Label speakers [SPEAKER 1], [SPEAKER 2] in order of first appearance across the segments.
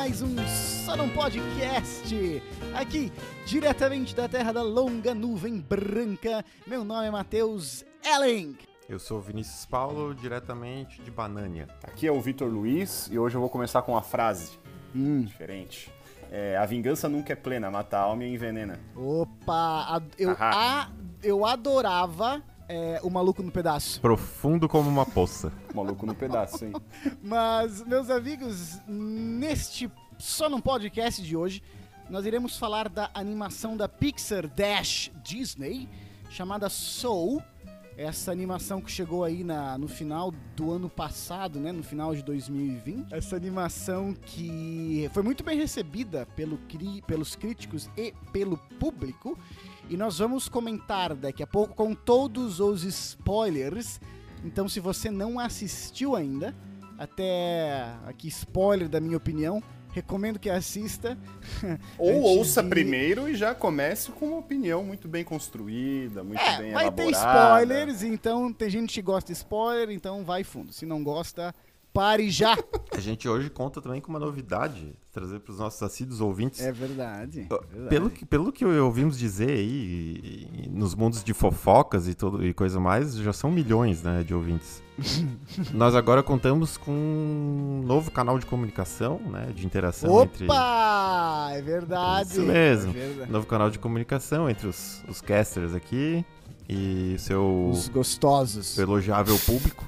[SPEAKER 1] mais um Só Não Podcast. Aqui, diretamente da terra da longa nuvem branca. Meu nome é Matheus Ellen.
[SPEAKER 2] Eu sou o Vinícius Paulo, diretamente de Banânia.
[SPEAKER 3] Aqui é o Vitor Luiz e hoje eu vou começar com uma frase
[SPEAKER 1] Hum.
[SPEAKER 3] diferente. É, a vingança nunca é plena, mata a alma e envenena.
[SPEAKER 1] Opa, eu, a- eu adorava é, o Maluco no Pedaço.
[SPEAKER 2] Profundo como uma poça.
[SPEAKER 3] Maluco no pedaço, hein?
[SPEAKER 1] Mas, meus amigos, neste Só Não Podcast de hoje, nós iremos falar da animação da Pixar Dash Disney, chamada Soul. Essa animação que chegou aí na, no final do ano passado, né? No final de 2020. Essa animação que foi muito bem recebida pelo, cri- pelos críticos e pelo público. E nós vamos comentar daqui a pouco com todos os spoilers. Então, se você não assistiu ainda, até aqui spoiler da minha opinião, recomendo que assista.
[SPEAKER 3] Ou ouça
[SPEAKER 1] de-
[SPEAKER 3] primeiro e já comece com uma opinião muito bem construída, muito
[SPEAKER 1] É,
[SPEAKER 3] bem
[SPEAKER 1] vai ter
[SPEAKER 3] elaborada.
[SPEAKER 1] spoilers, então tem gente que gosta de spoiler, então vai fundo. Se não gosta, pare já.
[SPEAKER 2] A gente hoje conta também com uma novidade, trazer para os nossos assíduos ouvintes.
[SPEAKER 1] É verdade. é verdade.
[SPEAKER 2] Pelo que, pelo que ouvimos dizer aí, e- e nos mundos de fofocas e, tudo, e coisa mais, já são milhões né, de ouvintes. Nós agora contamos com um novo canal de comunicação, né, de interação entre...
[SPEAKER 1] Opa! É verdade.
[SPEAKER 2] Isso mesmo.
[SPEAKER 1] É verdade.
[SPEAKER 2] Novo canal de comunicação entre os, os casters aqui e seu,
[SPEAKER 1] Os gostosos.
[SPEAKER 2] seu elogiável público,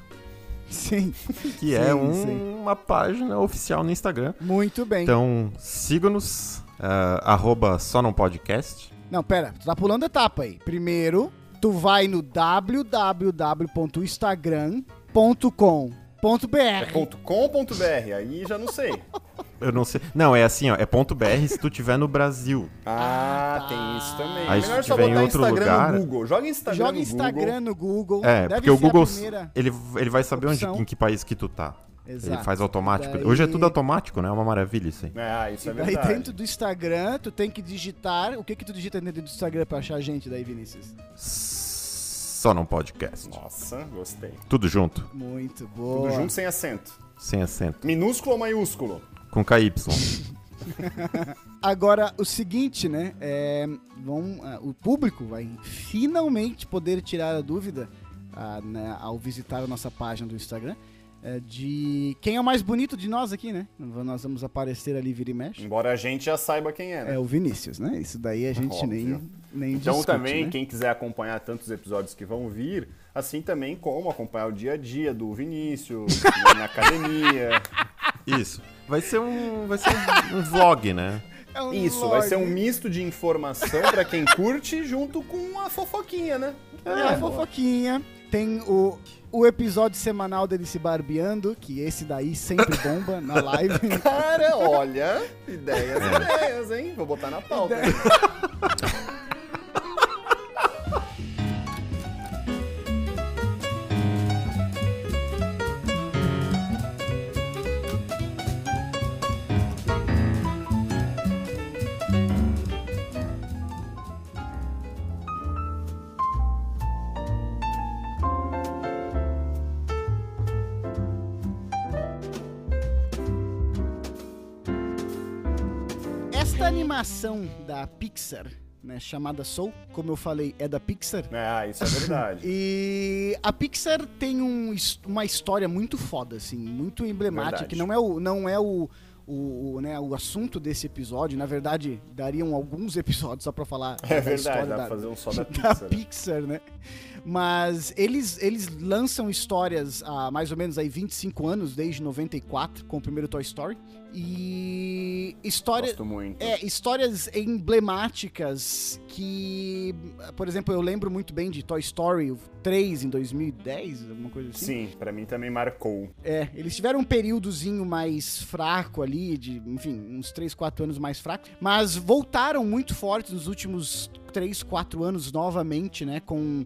[SPEAKER 1] Sim,
[SPEAKER 2] que é
[SPEAKER 1] Sim,
[SPEAKER 2] um-
[SPEAKER 1] sim.
[SPEAKER 2] uma página oficial no Instagram.
[SPEAKER 1] muito bem.
[SPEAKER 2] Então, sigam-nos, ah, arroba só não podcast.
[SPEAKER 1] Não, pera, tu tá pulando etapa aí. Primeiro, tu vai no www.instagram.com.br.
[SPEAKER 3] É ponto .com ou ponto .br? Aí já não sei.
[SPEAKER 2] Eu não sei. Não, é assim, ó. É ponto .br se tu tiver no Brasil.
[SPEAKER 3] Ah,
[SPEAKER 1] tá.
[SPEAKER 3] tem isso também.
[SPEAKER 2] Aí se
[SPEAKER 3] Melhor só
[SPEAKER 2] tiver em
[SPEAKER 3] botar
[SPEAKER 2] outro
[SPEAKER 3] Instagram
[SPEAKER 2] lugar-
[SPEAKER 3] no Google. Joga Instagram
[SPEAKER 1] Joga
[SPEAKER 3] no
[SPEAKER 1] Instagram no Google.
[SPEAKER 2] É,
[SPEAKER 1] Deve
[SPEAKER 2] porque o Google,
[SPEAKER 1] primeira.
[SPEAKER 2] ele, ele vai saber onde, em que país que tu tá.
[SPEAKER 1] Exato.
[SPEAKER 2] Ele faz automático.
[SPEAKER 1] Daí-
[SPEAKER 2] Hoje é tudo automático, né? É uma maravilha isso aí.
[SPEAKER 3] Google. Ah, isso é verdade.
[SPEAKER 1] dentro do Instagram, tu tem que digitar. O que que tu digita dentro do Instagram pra achar a gente daí, Vinícius?
[SPEAKER 2] Só não podcast.
[SPEAKER 3] Nossa, gostei.
[SPEAKER 2] Tudo junto,
[SPEAKER 1] Muito boa.
[SPEAKER 3] Tudo junto sem acento.
[SPEAKER 2] sem acento.
[SPEAKER 3] Minúsculo ou maiúsculo?
[SPEAKER 2] Com KY.
[SPEAKER 1] Agora, o seguinte, né? é, vão, ah, o público vai finalmente poder tirar a dúvida ah, né, ao visitar a nossa página do Instagram é, de quem é o mais bonito de nós aqui, né? Nós vamos aparecer ali, vira e mexe.
[SPEAKER 3] Embora a gente já saiba quem é, né?
[SPEAKER 1] É o Vinícius, né? Isso daí a gente nem,
[SPEAKER 3] Óbvio.
[SPEAKER 1] nem
[SPEAKER 3] Então
[SPEAKER 1] discute,
[SPEAKER 3] também,
[SPEAKER 1] né?
[SPEAKER 3] quem quiser acompanhar tantos episódios que vão vir, assim também como acompanhar o dia a dia do Vinícius, na academia.
[SPEAKER 2] Isso. Vai ser um, vai ser um, um vlog, né?
[SPEAKER 1] É um
[SPEAKER 3] Isso, vai ser um
[SPEAKER 1] vlog.
[SPEAKER 3] misto de informação pra quem curte, junto com uma fofoquinha, né?
[SPEAKER 1] É, a fofoquinha. Tem o, o episódio semanal dele se barbeando, que esse daí sempre bomba na live.
[SPEAKER 3] Cara, olha, ideias, ideias, hein? Vou botar na pauta.
[SPEAKER 1] Da Pixar, né, chamada Soul, como eu falei, é da Pixar.
[SPEAKER 3] Ah, isso é verdade.
[SPEAKER 1] E a Pixar tem um uma história muito foda, assim, muito emblemática,
[SPEAKER 3] Verdade.
[SPEAKER 1] que não é o, não é o, o, né, o assunto desse episódio. Na verdade, dariam alguns episódios só pra falar
[SPEAKER 3] É
[SPEAKER 1] da
[SPEAKER 3] verdade,
[SPEAKER 1] história
[SPEAKER 3] dá
[SPEAKER 1] da,
[SPEAKER 3] pra fazer um só da
[SPEAKER 1] da
[SPEAKER 3] Pixar.
[SPEAKER 1] Pixar, né? Mas eles, eles lançam histórias há mais ou menos aí 25 anos, desde 94, com o primeiro Toy Story. E história,
[SPEAKER 3] Gosto muito.
[SPEAKER 1] é, histórias emblemáticas que, por exemplo, eu lembro muito bem de Toy Story 3 em 2010, alguma coisa assim.
[SPEAKER 3] Sim, pra mim também marcou.
[SPEAKER 1] É, eles tiveram um períodozinho mais fraco ali, de, enfim, uns 3, 4 anos mais fraco, mas voltaram muito fortes nos últimos 3, 4 anos novamente, né, com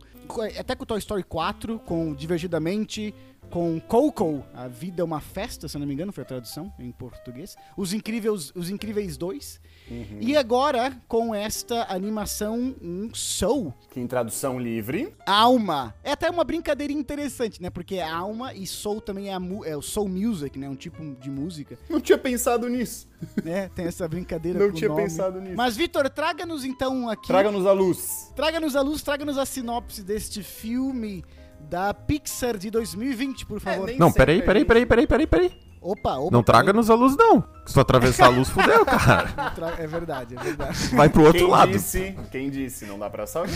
[SPEAKER 1] até com Toy Story 4, com Divergidamente, com Coco, A Vida é uma Festa, se não me engano, foi a tradução em português. Os Incríveis, Os Incríveis 2.
[SPEAKER 3] Uhum.
[SPEAKER 1] E agora com esta animação um, Soul,
[SPEAKER 3] Que em tradução livre.
[SPEAKER 1] Alma. É até uma brincadeira interessante, né? Porque é Alma e Soul também é, a mu- é o Soul Music, né? Um tipo de música.
[SPEAKER 3] Não tinha pensado nisso.
[SPEAKER 1] né? Tem essa brincadeira
[SPEAKER 3] Não
[SPEAKER 1] com o
[SPEAKER 3] tinha
[SPEAKER 1] nome.
[SPEAKER 3] pensado nisso.
[SPEAKER 1] Mas, Vitor, traga-nos então aqui.
[SPEAKER 3] Traga-nos a luz.
[SPEAKER 1] Traga-nos a luz, traga-nos a sinopse deste filme da Pixar de 2020, por favor.
[SPEAKER 3] nem
[SPEAKER 2] Não, peraí, peraí, peraí, peraí, peraí, peraí.
[SPEAKER 1] Opa, opa.
[SPEAKER 2] Não traga-nos a luz, não. Se tu atravessar a luz, fudeu, cara.
[SPEAKER 1] É verdade, é verdade.
[SPEAKER 2] Vai pro outro
[SPEAKER 3] Quem
[SPEAKER 2] lado.
[SPEAKER 3] disse? Quem disse? Não dá pra saber.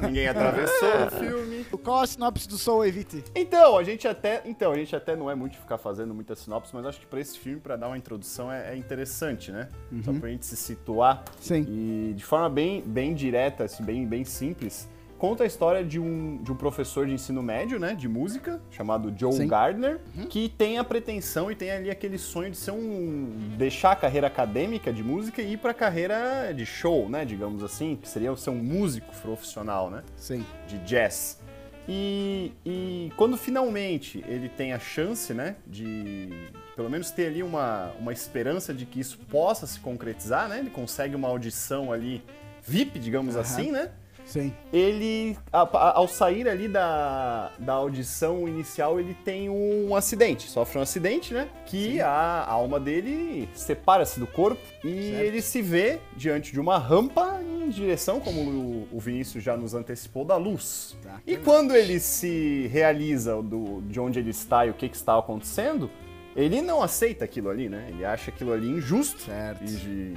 [SPEAKER 3] Ninguém atravessou o filme.
[SPEAKER 1] Qual a sinopse do Soul, Evite?
[SPEAKER 3] Então, a gente até, então, a gente até não é muito ficar fazendo muita sinopse, mas acho que pra esse filme, pra dar uma introdução, é, é interessante, né? Só pra gente se situar.
[SPEAKER 1] Sim.
[SPEAKER 3] E de forma bem, bem direta, assim, bem, bem simples, conta a história de um, de um professor de ensino médio, né, de música, chamado Joe
[SPEAKER 1] Sim.
[SPEAKER 3] Gardner, que tem a pretensão e tem ali aquele sonho de ser um deixar a carreira acadêmica de música e ir pra carreira de show, né, digamos assim, que seria ser um músico profissional, né?
[SPEAKER 1] Sim.
[SPEAKER 3] de jazz. E, e quando finalmente ele tem a chance, né, de pelo menos ter ali uma, uma esperança de que isso possa se concretizar, né, ele consegue uma audição ali VIP, digamos
[SPEAKER 1] Aham.
[SPEAKER 3] assim, né,
[SPEAKER 1] Sim.
[SPEAKER 3] ele, a- a- ao sair ali da, da audição inicial, ele tem um acidente, sofre um acidente, né? Que a alma dele separa-se do corpo e
[SPEAKER 1] Certo.
[SPEAKER 3] ele se vê diante de uma rampa em direção, como o, o Vinícius já nos antecipou, da luz.
[SPEAKER 1] Tá.
[SPEAKER 3] E quando ele se realiza do, de onde ele está e o que, que está acontecendo, ele não aceita aquilo ali, né? Ele acha aquilo ali injusto.
[SPEAKER 1] Certo.
[SPEAKER 3] E de-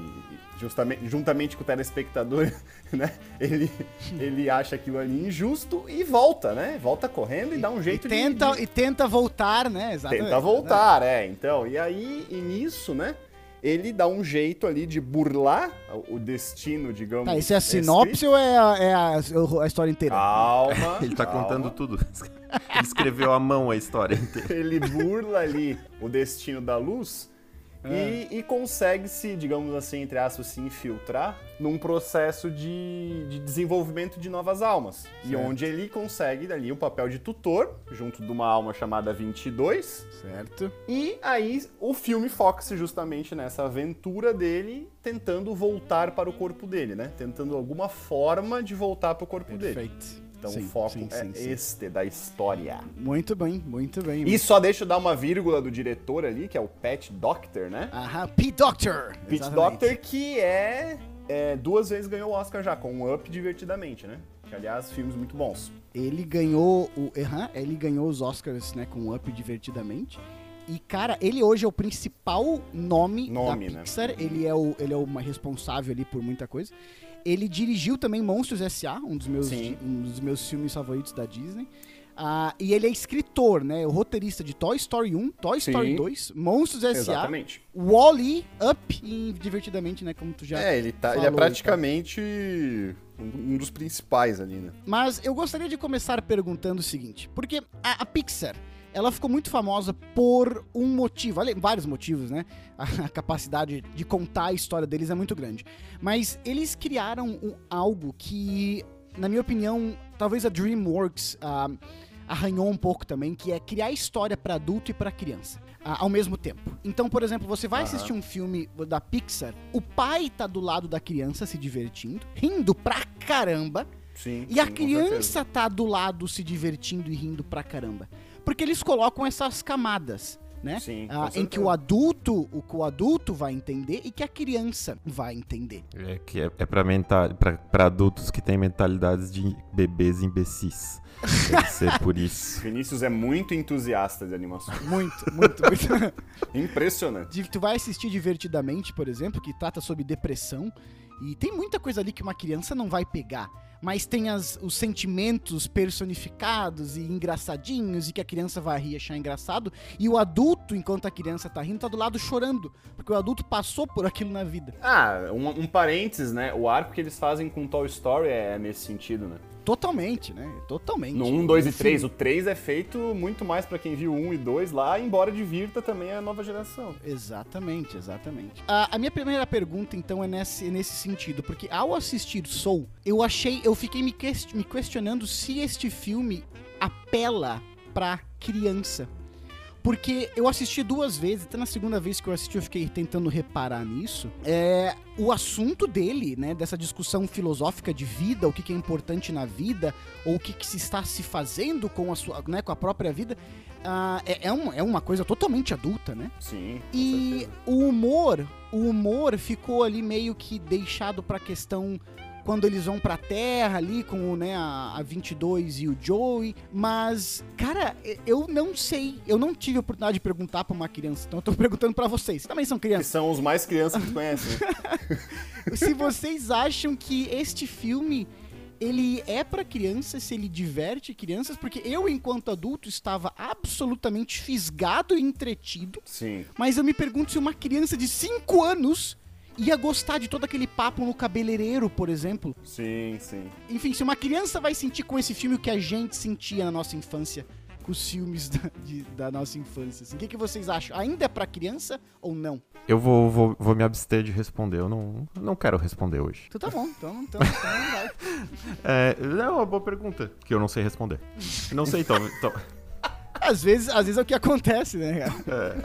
[SPEAKER 3] justamente, juntamente com o telespectador, né? Ele, ele acha aquilo ali injusto e volta, né? Volta correndo e, dá um jeito
[SPEAKER 1] e tenta,
[SPEAKER 3] de,
[SPEAKER 1] E tenta voltar, né? Exatamente.
[SPEAKER 3] tenta voltar, é. Então, e aí, e nisso, né? Ele dá um jeito ali de burlar o destino, digamos.
[SPEAKER 1] Tá, isso é a
[SPEAKER 3] escrito.
[SPEAKER 1] sinopse ou é a, é a- a história inteira?
[SPEAKER 3] Calma.
[SPEAKER 2] Ele tá
[SPEAKER 3] calma.
[SPEAKER 2] contando tudo. Ele escreveu à mão a história inteira.
[SPEAKER 3] ele burla ali o destino da luz e, e consegue se, digamos assim, entre aspas, se infiltrar num processo de, de desenvolvimento de novas almas. E
[SPEAKER 1] Certo.
[SPEAKER 3] onde ele consegue ali o papel de tutor, junto de uma alma chamada 22.
[SPEAKER 1] Certo.
[SPEAKER 3] E aí o filme foca-se justamente nessa aventura dele tentando voltar para o corpo dele, né? Tentando alguma forma de voltar para o corpo dele.
[SPEAKER 1] Perfeito.
[SPEAKER 3] Então
[SPEAKER 1] Sim,
[SPEAKER 3] o foco
[SPEAKER 1] sim,
[SPEAKER 3] é
[SPEAKER 1] sim, sim.
[SPEAKER 3] este da história.
[SPEAKER 1] Muito bem, muito bem.
[SPEAKER 3] E só deixa eu dar uma vírgula do diretor ali, que é o Pat Doctor, né?
[SPEAKER 1] Aham, Pete Doctor.
[SPEAKER 3] Pete. Doctor, que é, é, duas vezes ganhou o Oscar já, com o Up Divertidamente, né? Que, aliás, filmes muito bons.
[SPEAKER 1] Ele ganhou o. aham, ele ganhou os Oscars, né, com o Up divertidamente. E, cara, ele hoje é o principal nome,
[SPEAKER 3] Nome,
[SPEAKER 1] da
[SPEAKER 3] né?
[SPEAKER 1] Pixar. Ele é o ele é o responsável ali por muita coisa. Ele dirigiu também Monstros S.A., um dos meus,
[SPEAKER 3] Sim.
[SPEAKER 1] um dos meus filmes favoritos da Disney. Ah, e ele é escritor, né? O roteirista de Toy Story 1, Toy
[SPEAKER 3] Sim.
[SPEAKER 1] Story 2, Monstros S.A.. Wall-E, Up e Divertidamente, né? Como tu já
[SPEAKER 3] É, ele, tá, ele é
[SPEAKER 1] falou,
[SPEAKER 3] praticamente um um dos principais ali, né?
[SPEAKER 1] Mas eu gostaria de começar perguntando o seguinte, porque a, a Pixar, ela ficou muito famosa por um motivo, vários motivos, né? A, a capacidade de contar a história deles é muito grande. Mas eles criaram um- algo que, na minha opinião, talvez a DreamWorks ah, arranhou um pouco também, que é criar história para adulto e para criança. ao mesmo tempo. Então, por exemplo, você vai
[SPEAKER 3] Aham.
[SPEAKER 1] assistir um filme da Pixar, o pai tá do lado da criança se divertindo, rindo pra caramba,
[SPEAKER 3] Sim.
[SPEAKER 1] e a criança tá do lado se divertindo e rindo pra caramba. Porque eles colocam essas camadas, né?
[SPEAKER 3] Sim,
[SPEAKER 1] Ah, em que o adulto, o que o adulto vai entender e que a criança vai entender.
[SPEAKER 2] É que é, é pra, mental, pra, pra adultos que têm mentalidades de bebês imbecis. Deve ser por isso.
[SPEAKER 3] Vinícius é muito entusiasta de animação.
[SPEAKER 1] Muito, muito, muito.
[SPEAKER 3] Impressionante.
[SPEAKER 1] De- tu vai assistir divertidamente, por exemplo, que trata sobre depressão, e tem muita coisa ali que uma criança não vai pegar. Mas tem as- os sentimentos personificados e engraçadinhos e que a criança vai rir e achar engraçado. E o adulto, enquanto a criança tá rindo, tá do lado chorando. Porque o adulto passou por aquilo na vida.
[SPEAKER 3] Ah, um, um parênteses, né? O arco que eles fazem com Toy Story é nesse sentido, né?
[SPEAKER 1] Totalmente, né? Totalmente.
[SPEAKER 3] No 1, 2 e
[SPEAKER 1] Enfim,
[SPEAKER 3] 3. O 3 é feito muito mais pra quem viu 1 e 2 lá, embora divirta também a nova geração.
[SPEAKER 1] Exatamente, exatamente. A, a minha primeira pergunta, então, é nesse, é nesse sentido, porque ao assistir Soul, eu achei, eu fiquei me, ques- me questionando se este filme apela pra criança. Porque eu assisti duas vezes, até na segunda vez que eu assisti eu fiquei tentando reparar nisso. É, o assunto dele, né, dessa discussão filosófica de vida, o que, que é importante na vida, ou o que, que se está se fazendo com a, sua, né, com a própria vida, ah, é, é, um- é uma coisa totalmente adulta, né?
[SPEAKER 3] Sim,
[SPEAKER 1] E
[SPEAKER 3] certeza.
[SPEAKER 1] o humor, o humor ficou ali meio que deixado pra questão quando eles vão pra Terra ali com né, a, a 22 e o Joey, mas cara, eu não sei, eu não tive a oportunidade de perguntar pra uma criança, então eu tô perguntando pra vocês, também são
[SPEAKER 3] Que
[SPEAKER 1] crianças.
[SPEAKER 3] são os mais crianças que conhecem.
[SPEAKER 1] se vocês acham que este filme ele é pra crianças, se ele diverte crianças, porque eu enquanto adulto estava absolutamente fisgado e entretido
[SPEAKER 3] Sim.
[SPEAKER 1] mas eu me pergunto se uma criança de 5 anos ia gostar de todo aquele papo no cabeleireiro, por exemplo.
[SPEAKER 3] Sim, sim.
[SPEAKER 1] Enfim, se uma criança vai sentir com esse filme o que a gente sentia na nossa infância, com os filmes da, de- da nossa infância. assim. O que, que vocês acham? Ainda é pra criança ou não?
[SPEAKER 2] Eu vou, vou, vou me abster de responder. Eu não, não quero responder hoje.
[SPEAKER 1] Então tá bom, então, então, então vai.
[SPEAKER 2] É, é uma boa pergunta, que eu não sei responder. Não sei, então. então
[SPEAKER 1] Às vezes, às vezes é o que acontece, né, cara?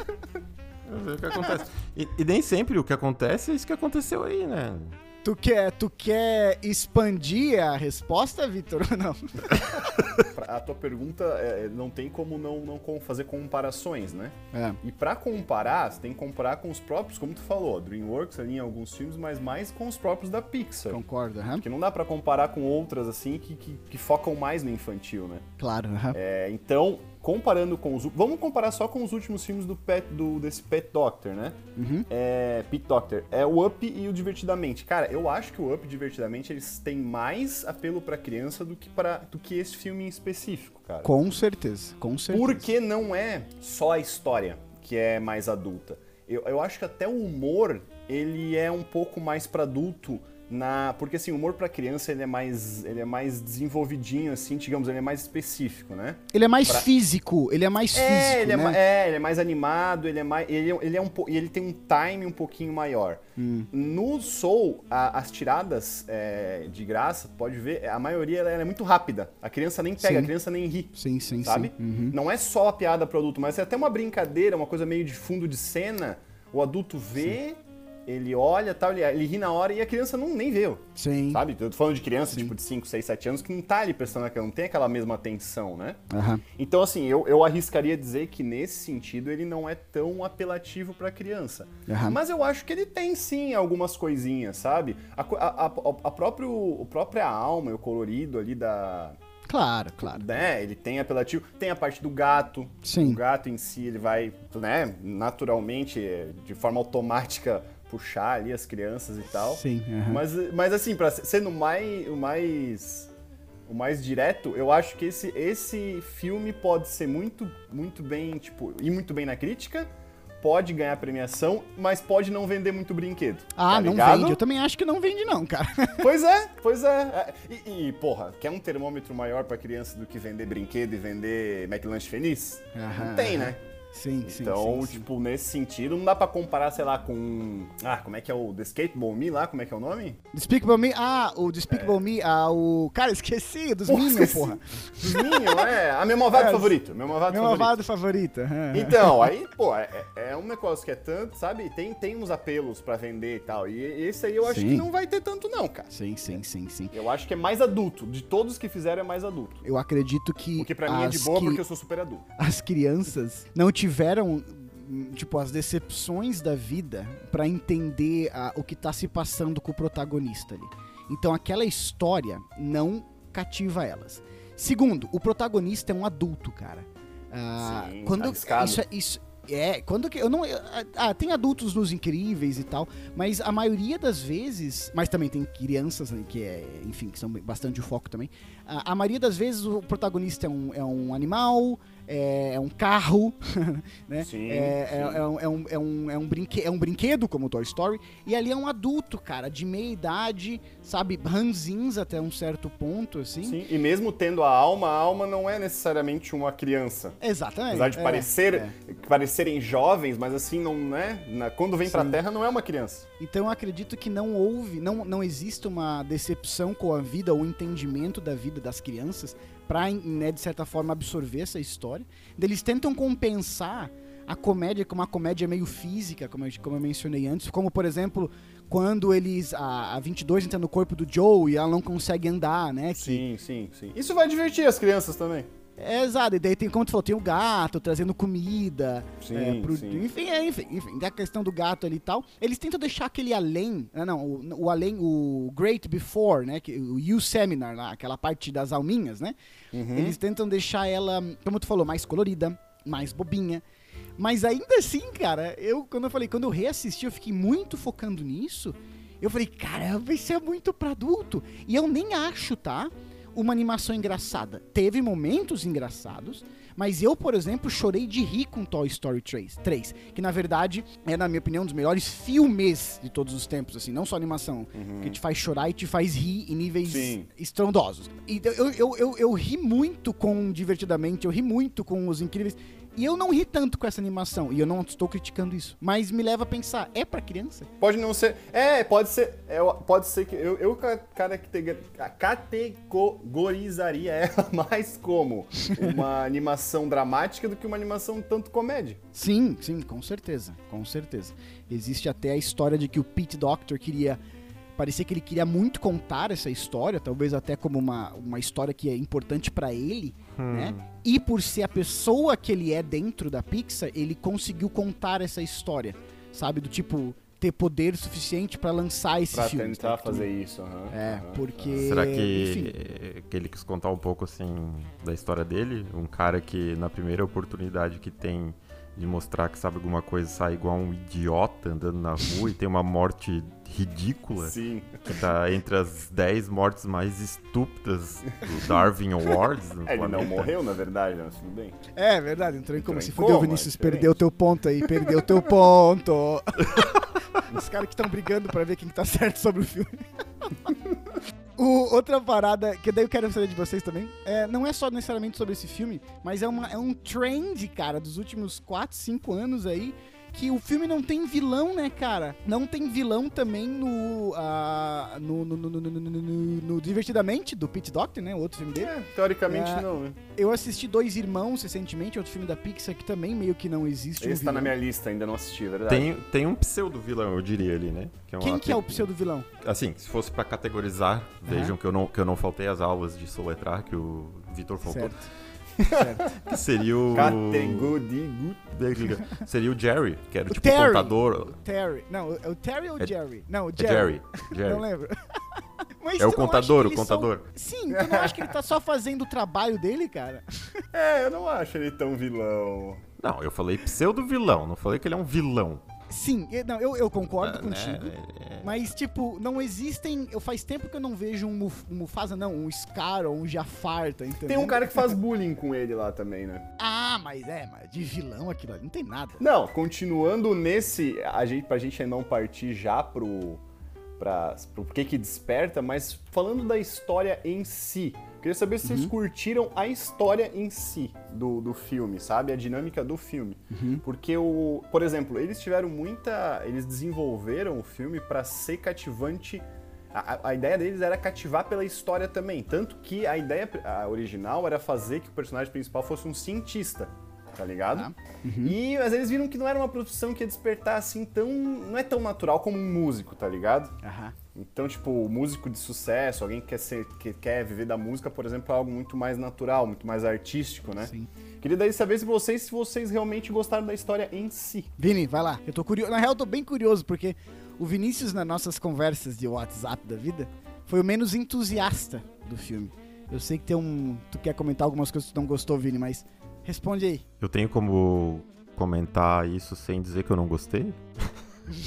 [SPEAKER 2] Vamos ver o que acontece. E, e nem sempre o que acontece é isso que aconteceu aí, né?
[SPEAKER 1] Tu quer, tu quer expandir a resposta, Vitor, ou não?
[SPEAKER 3] Pra- A tua pergunta é, não tem como não, não fazer comparações, né?
[SPEAKER 1] É.
[SPEAKER 3] E pra comparar, você tem que comparar com os próprios, como tu falou, a DreamWorks ali em alguns filmes, mas mais com os próprios da Pixar.
[SPEAKER 1] Concordo, aham.
[SPEAKER 3] Porque não dá pra comparar com outras assim que, que, que focam mais no infantil, né?
[SPEAKER 1] Claro, aham.
[SPEAKER 3] É, então, comparando com os. Vamos comparar só com os últimos filmes do Pet, do, desse Pet Doctor, né?
[SPEAKER 1] Uhum.
[SPEAKER 3] É, Pete Doctor. É o Up e o Divertidamente. Cara, eu acho que o Up e Divertidamente eles têm mais apelo pra criança do que, pra, do que esse filme em específico, cara.
[SPEAKER 1] Com certeza, com certeza.
[SPEAKER 3] Porque não é só a história que é mais adulta. Eu, eu acho que até o humor, ele é um pouco mais pra adulto na... Porque assim, o humor pra criança, ele é mais ele é mais desenvolvidinho, assim, digamos, ele é mais específico, né?
[SPEAKER 1] Ele é mais
[SPEAKER 3] Pra-
[SPEAKER 1] físico, ele é mais
[SPEAKER 3] É,
[SPEAKER 1] físico,
[SPEAKER 3] ele é,
[SPEAKER 1] né?
[SPEAKER 3] ma- é, ele é mais animado, ele é mais. Ele, é- ele é um e ele tem um time um pouquinho maior.
[SPEAKER 1] Hum.
[SPEAKER 3] No Soul, a- as tiradas é, de graça, pode ver, a maioria ela é muito rápida. A criança nem pega,
[SPEAKER 1] Sim.
[SPEAKER 3] a criança nem ri.
[SPEAKER 1] Sim, sim,
[SPEAKER 3] Sabe?
[SPEAKER 1] sim. Uhum.
[SPEAKER 3] Não é só a piada pro adulto, mas é até uma brincadeira, uma coisa meio de fundo de cena. O adulto vê, ele olha tal, ele, ele ri na hora e a criança não nem vê.
[SPEAKER 1] Sim.
[SPEAKER 3] Sabe? Eu tô falando de criança,
[SPEAKER 1] Sim.
[SPEAKER 3] tipo, de 5, 6, 7 anos, que não tá ali prestando aquela, não tem aquela mesma atenção, né?
[SPEAKER 1] Aham.
[SPEAKER 3] Então, assim, eu, eu arriscaria dizer que nesse sentido ele não é tão apelativo pra criança.
[SPEAKER 1] Aham.
[SPEAKER 3] Mas eu acho que ele tem sim algumas coisinhas, sabe? A, a, a, a próprio, a própria alma o colorido ali da.
[SPEAKER 1] Claro, claro.
[SPEAKER 3] Né? Ele tem apelativo. Tem a parte do gato.
[SPEAKER 1] Sim.
[SPEAKER 3] O gato em si, ele vai, né, naturalmente, de forma automática, puxar ali as crianças e tal.
[SPEAKER 1] Sim.
[SPEAKER 3] Mas, mas assim, pra ser no mais, o mais o mais direto, eu acho que esse, esse filme pode ser muito, muito bem, tipo, ir muito bem na crítica, pode ganhar premiação, mas pode não vender muito brinquedo.
[SPEAKER 1] Ah,
[SPEAKER 3] tá
[SPEAKER 1] não
[SPEAKER 3] ligado?
[SPEAKER 1] vende. Eu também acho que não vende, não, cara.
[SPEAKER 3] Pois é, pois é. É, E, e, porra, quer um termômetro maior pra criança do que vender brinquedo e vender McLanche feliz?
[SPEAKER 1] Aham,
[SPEAKER 3] não tem, né?
[SPEAKER 1] Sim, sim.
[SPEAKER 3] Então,
[SPEAKER 1] sim, sim.
[SPEAKER 3] tipo, nesse sentido, não dá pra comparar, sei lá, com. Ah, como é que é o The Skateball Me lá? Como é que é o nome?
[SPEAKER 1] Despicable Me. Ah, o Despicable Me. Ah, o. Cara, esqueci dos
[SPEAKER 3] Porra,
[SPEAKER 1] Minions, porra.
[SPEAKER 3] Os Minions, é. A meu malvado
[SPEAKER 1] É,
[SPEAKER 3] favorito. Meu malvado
[SPEAKER 1] Meu
[SPEAKER 3] favorito.
[SPEAKER 1] favorito.
[SPEAKER 3] Então, aí, pô, é, é um negócio que é tanto, sabe? Tem, tem uns apelos pra vender e tal. E esse aí eu acho
[SPEAKER 1] Sim.
[SPEAKER 3] que não vai ter tanto, não, cara.
[SPEAKER 1] Sim, sim, sim, sim.
[SPEAKER 3] Eu acho que é mais adulto. De todos que fizeram, é mais adulto.
[SPEAKER 1] Eu acredito que.
[SPEAKER 3] O que pra mim é de boa
[SPEAKER 1] que-
[SPEAKER 3] porque eu sou super adulto.
[SPEAKER 1] as crianças não tiveram tipo as decepções da vida pra entender a- o que tá se passando com o protagonista ali. Então aquela história não cativa elas. Segundo, o protagonista é um adulto, cara. Ah,
[SPEAKER 3] Sim,
[SPEAKER 1] quando
[SPEAKER 3] arriscado.
[SPEAKER 1] isso é isso é, quando que eu não eu- ah, tem adultos nos incríveis e tal, mas a maioria das vezes, mas também tem crianças né, que é, enfim, que são bastante o foco também. A, a maioria das vezes o protagonista é um, é um animal, é, é um carro, né?
[SPEAKER 3] Sim,
[SPEAKER 1] é,
[SPEAKER 3] sim.
[SPEAKER 1] é- é um, é, um, é, um, é, um brinque, é um brinquedo, como o Toy Story, e ali é um adulto, cara, de meia idade, sabe, ranzins até um certo ponto, assim.
[SPEAKER 3] Sim, e mesmo tendo a alma, a alma não é necessariamente uma criança.
[SPEAKER 1] Exatamente.
[SPEAKER 3] Apesar de
[SPEAKER 1] é,
[SPEAKER 3] parecer,
[SPEAKER 1] é.
[SPEAKER 3] parecerem jovens, mas assim, não é. Na, quando vem pra
[SPEAKER 1] Sim.
[SPEAKER 3] Terra, não é uma criança.
[SPEAKER 1] Então eu acredito que não houve, não, não existe uma decepção com a vida ou entendimento da vida das crianças pra, né, de certa forma, absorver essa história. Eles tentam compensar a comédia com uma comédia meio física, como eu, como eu mencionei antes, como por exemplo, quando eles. A, a 22 entra no corpo do Joe e ela não consegue andar, né? que-
[SPEAKER 3] Sim, sim, sim. Isso vai divertir as crianças também.
[SPEAKER 1] É, exato, e daí tem, como tu falou, tem o gato trazendo comida.
[SPEAKER 3] Sim,
[SPEAKER 1] é, pro-
[SPEAKER 3] sim.
[SPEAKER 1] Enfim, é, enfim, enfim, tem a questão do gato ali e tal. Eles tentam deixar aquele além, ah, não, o, o além, o Great Before, né, que, o You Seminar lá, aquela parte das alminhas, né?
[SPEAKER 3] Uhum.
[SPEAKER 1] Eles tentam deixar ela, como tu falou, mais colorida, mais bobinha. Mas ainda assim, cara, eu, quando eu falei, quando eu reassisti, eu fiquei muito focando nisso. Eu falei, caramba, isso é muito pra adulto. E eu nem acho, tá? Uma animação engraçada. Teve momentos engraçados, mas eu, por exemplo, chorei de rir com Toy Story 3, 3 que na verdade é, na minha opinião, um dos melhores filmes de todos os tempos, assim, não só animação, que te faz chorar e te faz rir em níveis
[SPEAKER 3] Sim.
[SPEAKER 1] estrondosos. E eu, eu, eu, eu ri muito com Divertidamente, eu ri muito com Os Incríveis. E eu não ri tanto com essa animação, e eu não estou criticando isso. Mas me leva a pensar, é pra criança?
[SPEAKER 3] Pode não ser. É, pode ser. é, pode ser que. Eu, eu categorizaria ela mais como uma animação dramática do que uma animação tanto comédia.
[SPEAKER 1] Sim, sim, com certeza, com certeza. Existe até a história de que o Pete Doctor queria. Parecia que ele queria muito contar essa história, talvez até como uma, uma história que é importante pra ele, né? E por ser a pessoa que ele é dentro da Pixar, ele conseguiu contar essa história, sabe? Do tipo, ter poder suficiente pra lançar esse
[SPEAKER 3] Pra
[SPEAKER 1] filme.
[SPEAKER 3] tentar
[SPEAKER 1] sabe?
[SPEAKER 3] fazer isso. aham,
[SPEAKER 1] É,
[SPEAKER 3] aham.
[SPEAKER 1] porque.
[SPEAKER 2] Será que, que ele quis contar um pouco assim da história dele? Um cara que na primeira oportunidade que tem de mostrar que sabe alguma coisa sai igual um idiota andando na rua e tem uma morte ridícula
[SPEAKER 3] Sim.
[SPEAKER 2] que tá entre as 10 mortes mais estúpidas do Darwin Awards no
[SPEAKER 3] É, ele não morreu, na verdade, mas tudo bem.
[SPEAKER 1] É verdade, entrou em coma.
[SPEAKER 3] em
[SPEAKER 1] Se fudeu, Vinícius,
[SPEAKER 3] é
[SPEAKER 1] perdeu teu ponto aí, perdeu teu ponto. Os caras que estão brigando pra ver quem que tá certo sobre o filme. O- outra parada, que daí eu quero saber de vocês também, é, não é só necessariamente sobre esse filme, mas é, uma, é um trend, cara, dos últimos 4, 5 anos aí, que o filme não tem vilão, né, cara? Não tem vilão também no, ah, no, no, no, no, no- no- no- no Divertidamente, do Pete Doctor, né, o outro filme dele.
[SPEAKER 3] É, teoricamente
[SPEAKER 1] É,
[SPEAKER 3] não, né?
[SPEAKER 1] Eu assisti Dois Irmãos recentemente, outro filme da Pixar que também meio que não existe um
[SPEAKER 3] Esse tá na minha lista, ainda não assisti, é verdade.
[SPEAKER 2] Tem, tem um pseudo vilão, eu diria ali, né? Que
[SPEAKER 1] Quem
[SPEAKER 2] uma
[SPEAKER 1] que é o
[SPEAKER 2] pe-
[SPEAKER 1] pseudo vilão?
[SPEAKER 2] Assim, se fosse pra categorizar, vejam que eu, não, que eu não faltei às aulas de soletrar, que o Vitor faltou.
[SPEAKER 1] Certo.
[SPEAKER 2] Que seria o.
[SPEAKER 3] Categorigo.
[SPEAKER 2] Seria o Jerry, que era
[SPEAKER 1] O
[SPEAKER 2] tipo
[SPEAKER 1] Terry.
[SPEAKER 2] o contador.
[SPEAKER 1] Terry. Não, é o Terry ou o
[SPEAKER 2] É-
[SPEAKER 1] Jerry? Não, o
[SPEAKER 2] É
[SPEAKER 1] Jerry.
[SPEAKER 2] Jerry. Jerry.
[SPEAKER 1] Não lembro. Mas
[SPEAKER 2] É o contador, o contador.
[SPEAKER 1] são- Sim, tu não acha que ele tá só fazendo o trabalho dele, cara?
[SPEAKER 3] É, eu não acho ele tão vilão.
[SPEAKER 2] Não, eu falei pseudo vilão, não falei que ele é um vilão.
[SPEAKER 1] Sim, eu- não, eu, eu concordo
[SPEAKER 2] Ah,
[SPEAKER 1] contigo.
[SPEAKER 2] né,
[SPEAKER 1] Mas, tipo, não existem. Eu faz tempo que eu não vejo um, Muf- um Mufasa, não, um Scar ou um Jafar, tá entendendo?
[SPEAKER 3] Tem um cara que faz bullying com ele lá também, né?
[SPEAKER 1] Ah, mas é, mas de vilão aquilo ali não tem nada.
[SPEAKER 3] Não, continuando nesse. A gente, pra gente não partir já pro. Pra, pro que que desperta, mas falando da história em si. Queria saber se vocês curtiram a história em si do, do filme, sabe? A dinâmica do filme. Porque o. Por exemplo, eles tiveram muita. Eles desenvolveram o filme pra ser cativante. A, a- ideia deles era cativar pela história também. Tanto que a ideia a original era fazer que o personagem principal fosse um cientista. Tá ligado?
[SPEAKER 1] Tá.
[SPEAKER 3] E às vezes viram que não era uma profissão que ia despertar assim tão. Não é tão natural como um músico, tá ligado?
[SPEAKER 1] Aham.
[SPEAKER 3] Então, tipo, músico de sucesso, alguém que quer, ser, que quer viver da música, por exemplo, é algo muito mais natural, muito mais artístico, né?
[SPEAKER 1] Sim.
[SPEAKER 3] Queria daí saber se vocês, se vocês realmente gostaram da história em si.
[SPEAKER 1] Vini, vai lá. Eu tô curioso. Na real, eu tô bem curioso, porque o Vinícius, nas nossas conversas de WhatsApp da vida, foi o menos entusiasta do filme. Eu sei que tem um. Tu quer comentar algumas coisas que tu não gostou, Vini, mas responde aí.
[SPEAKER 2] Eu tenho como comentar isso sem dizer que eu não gostei?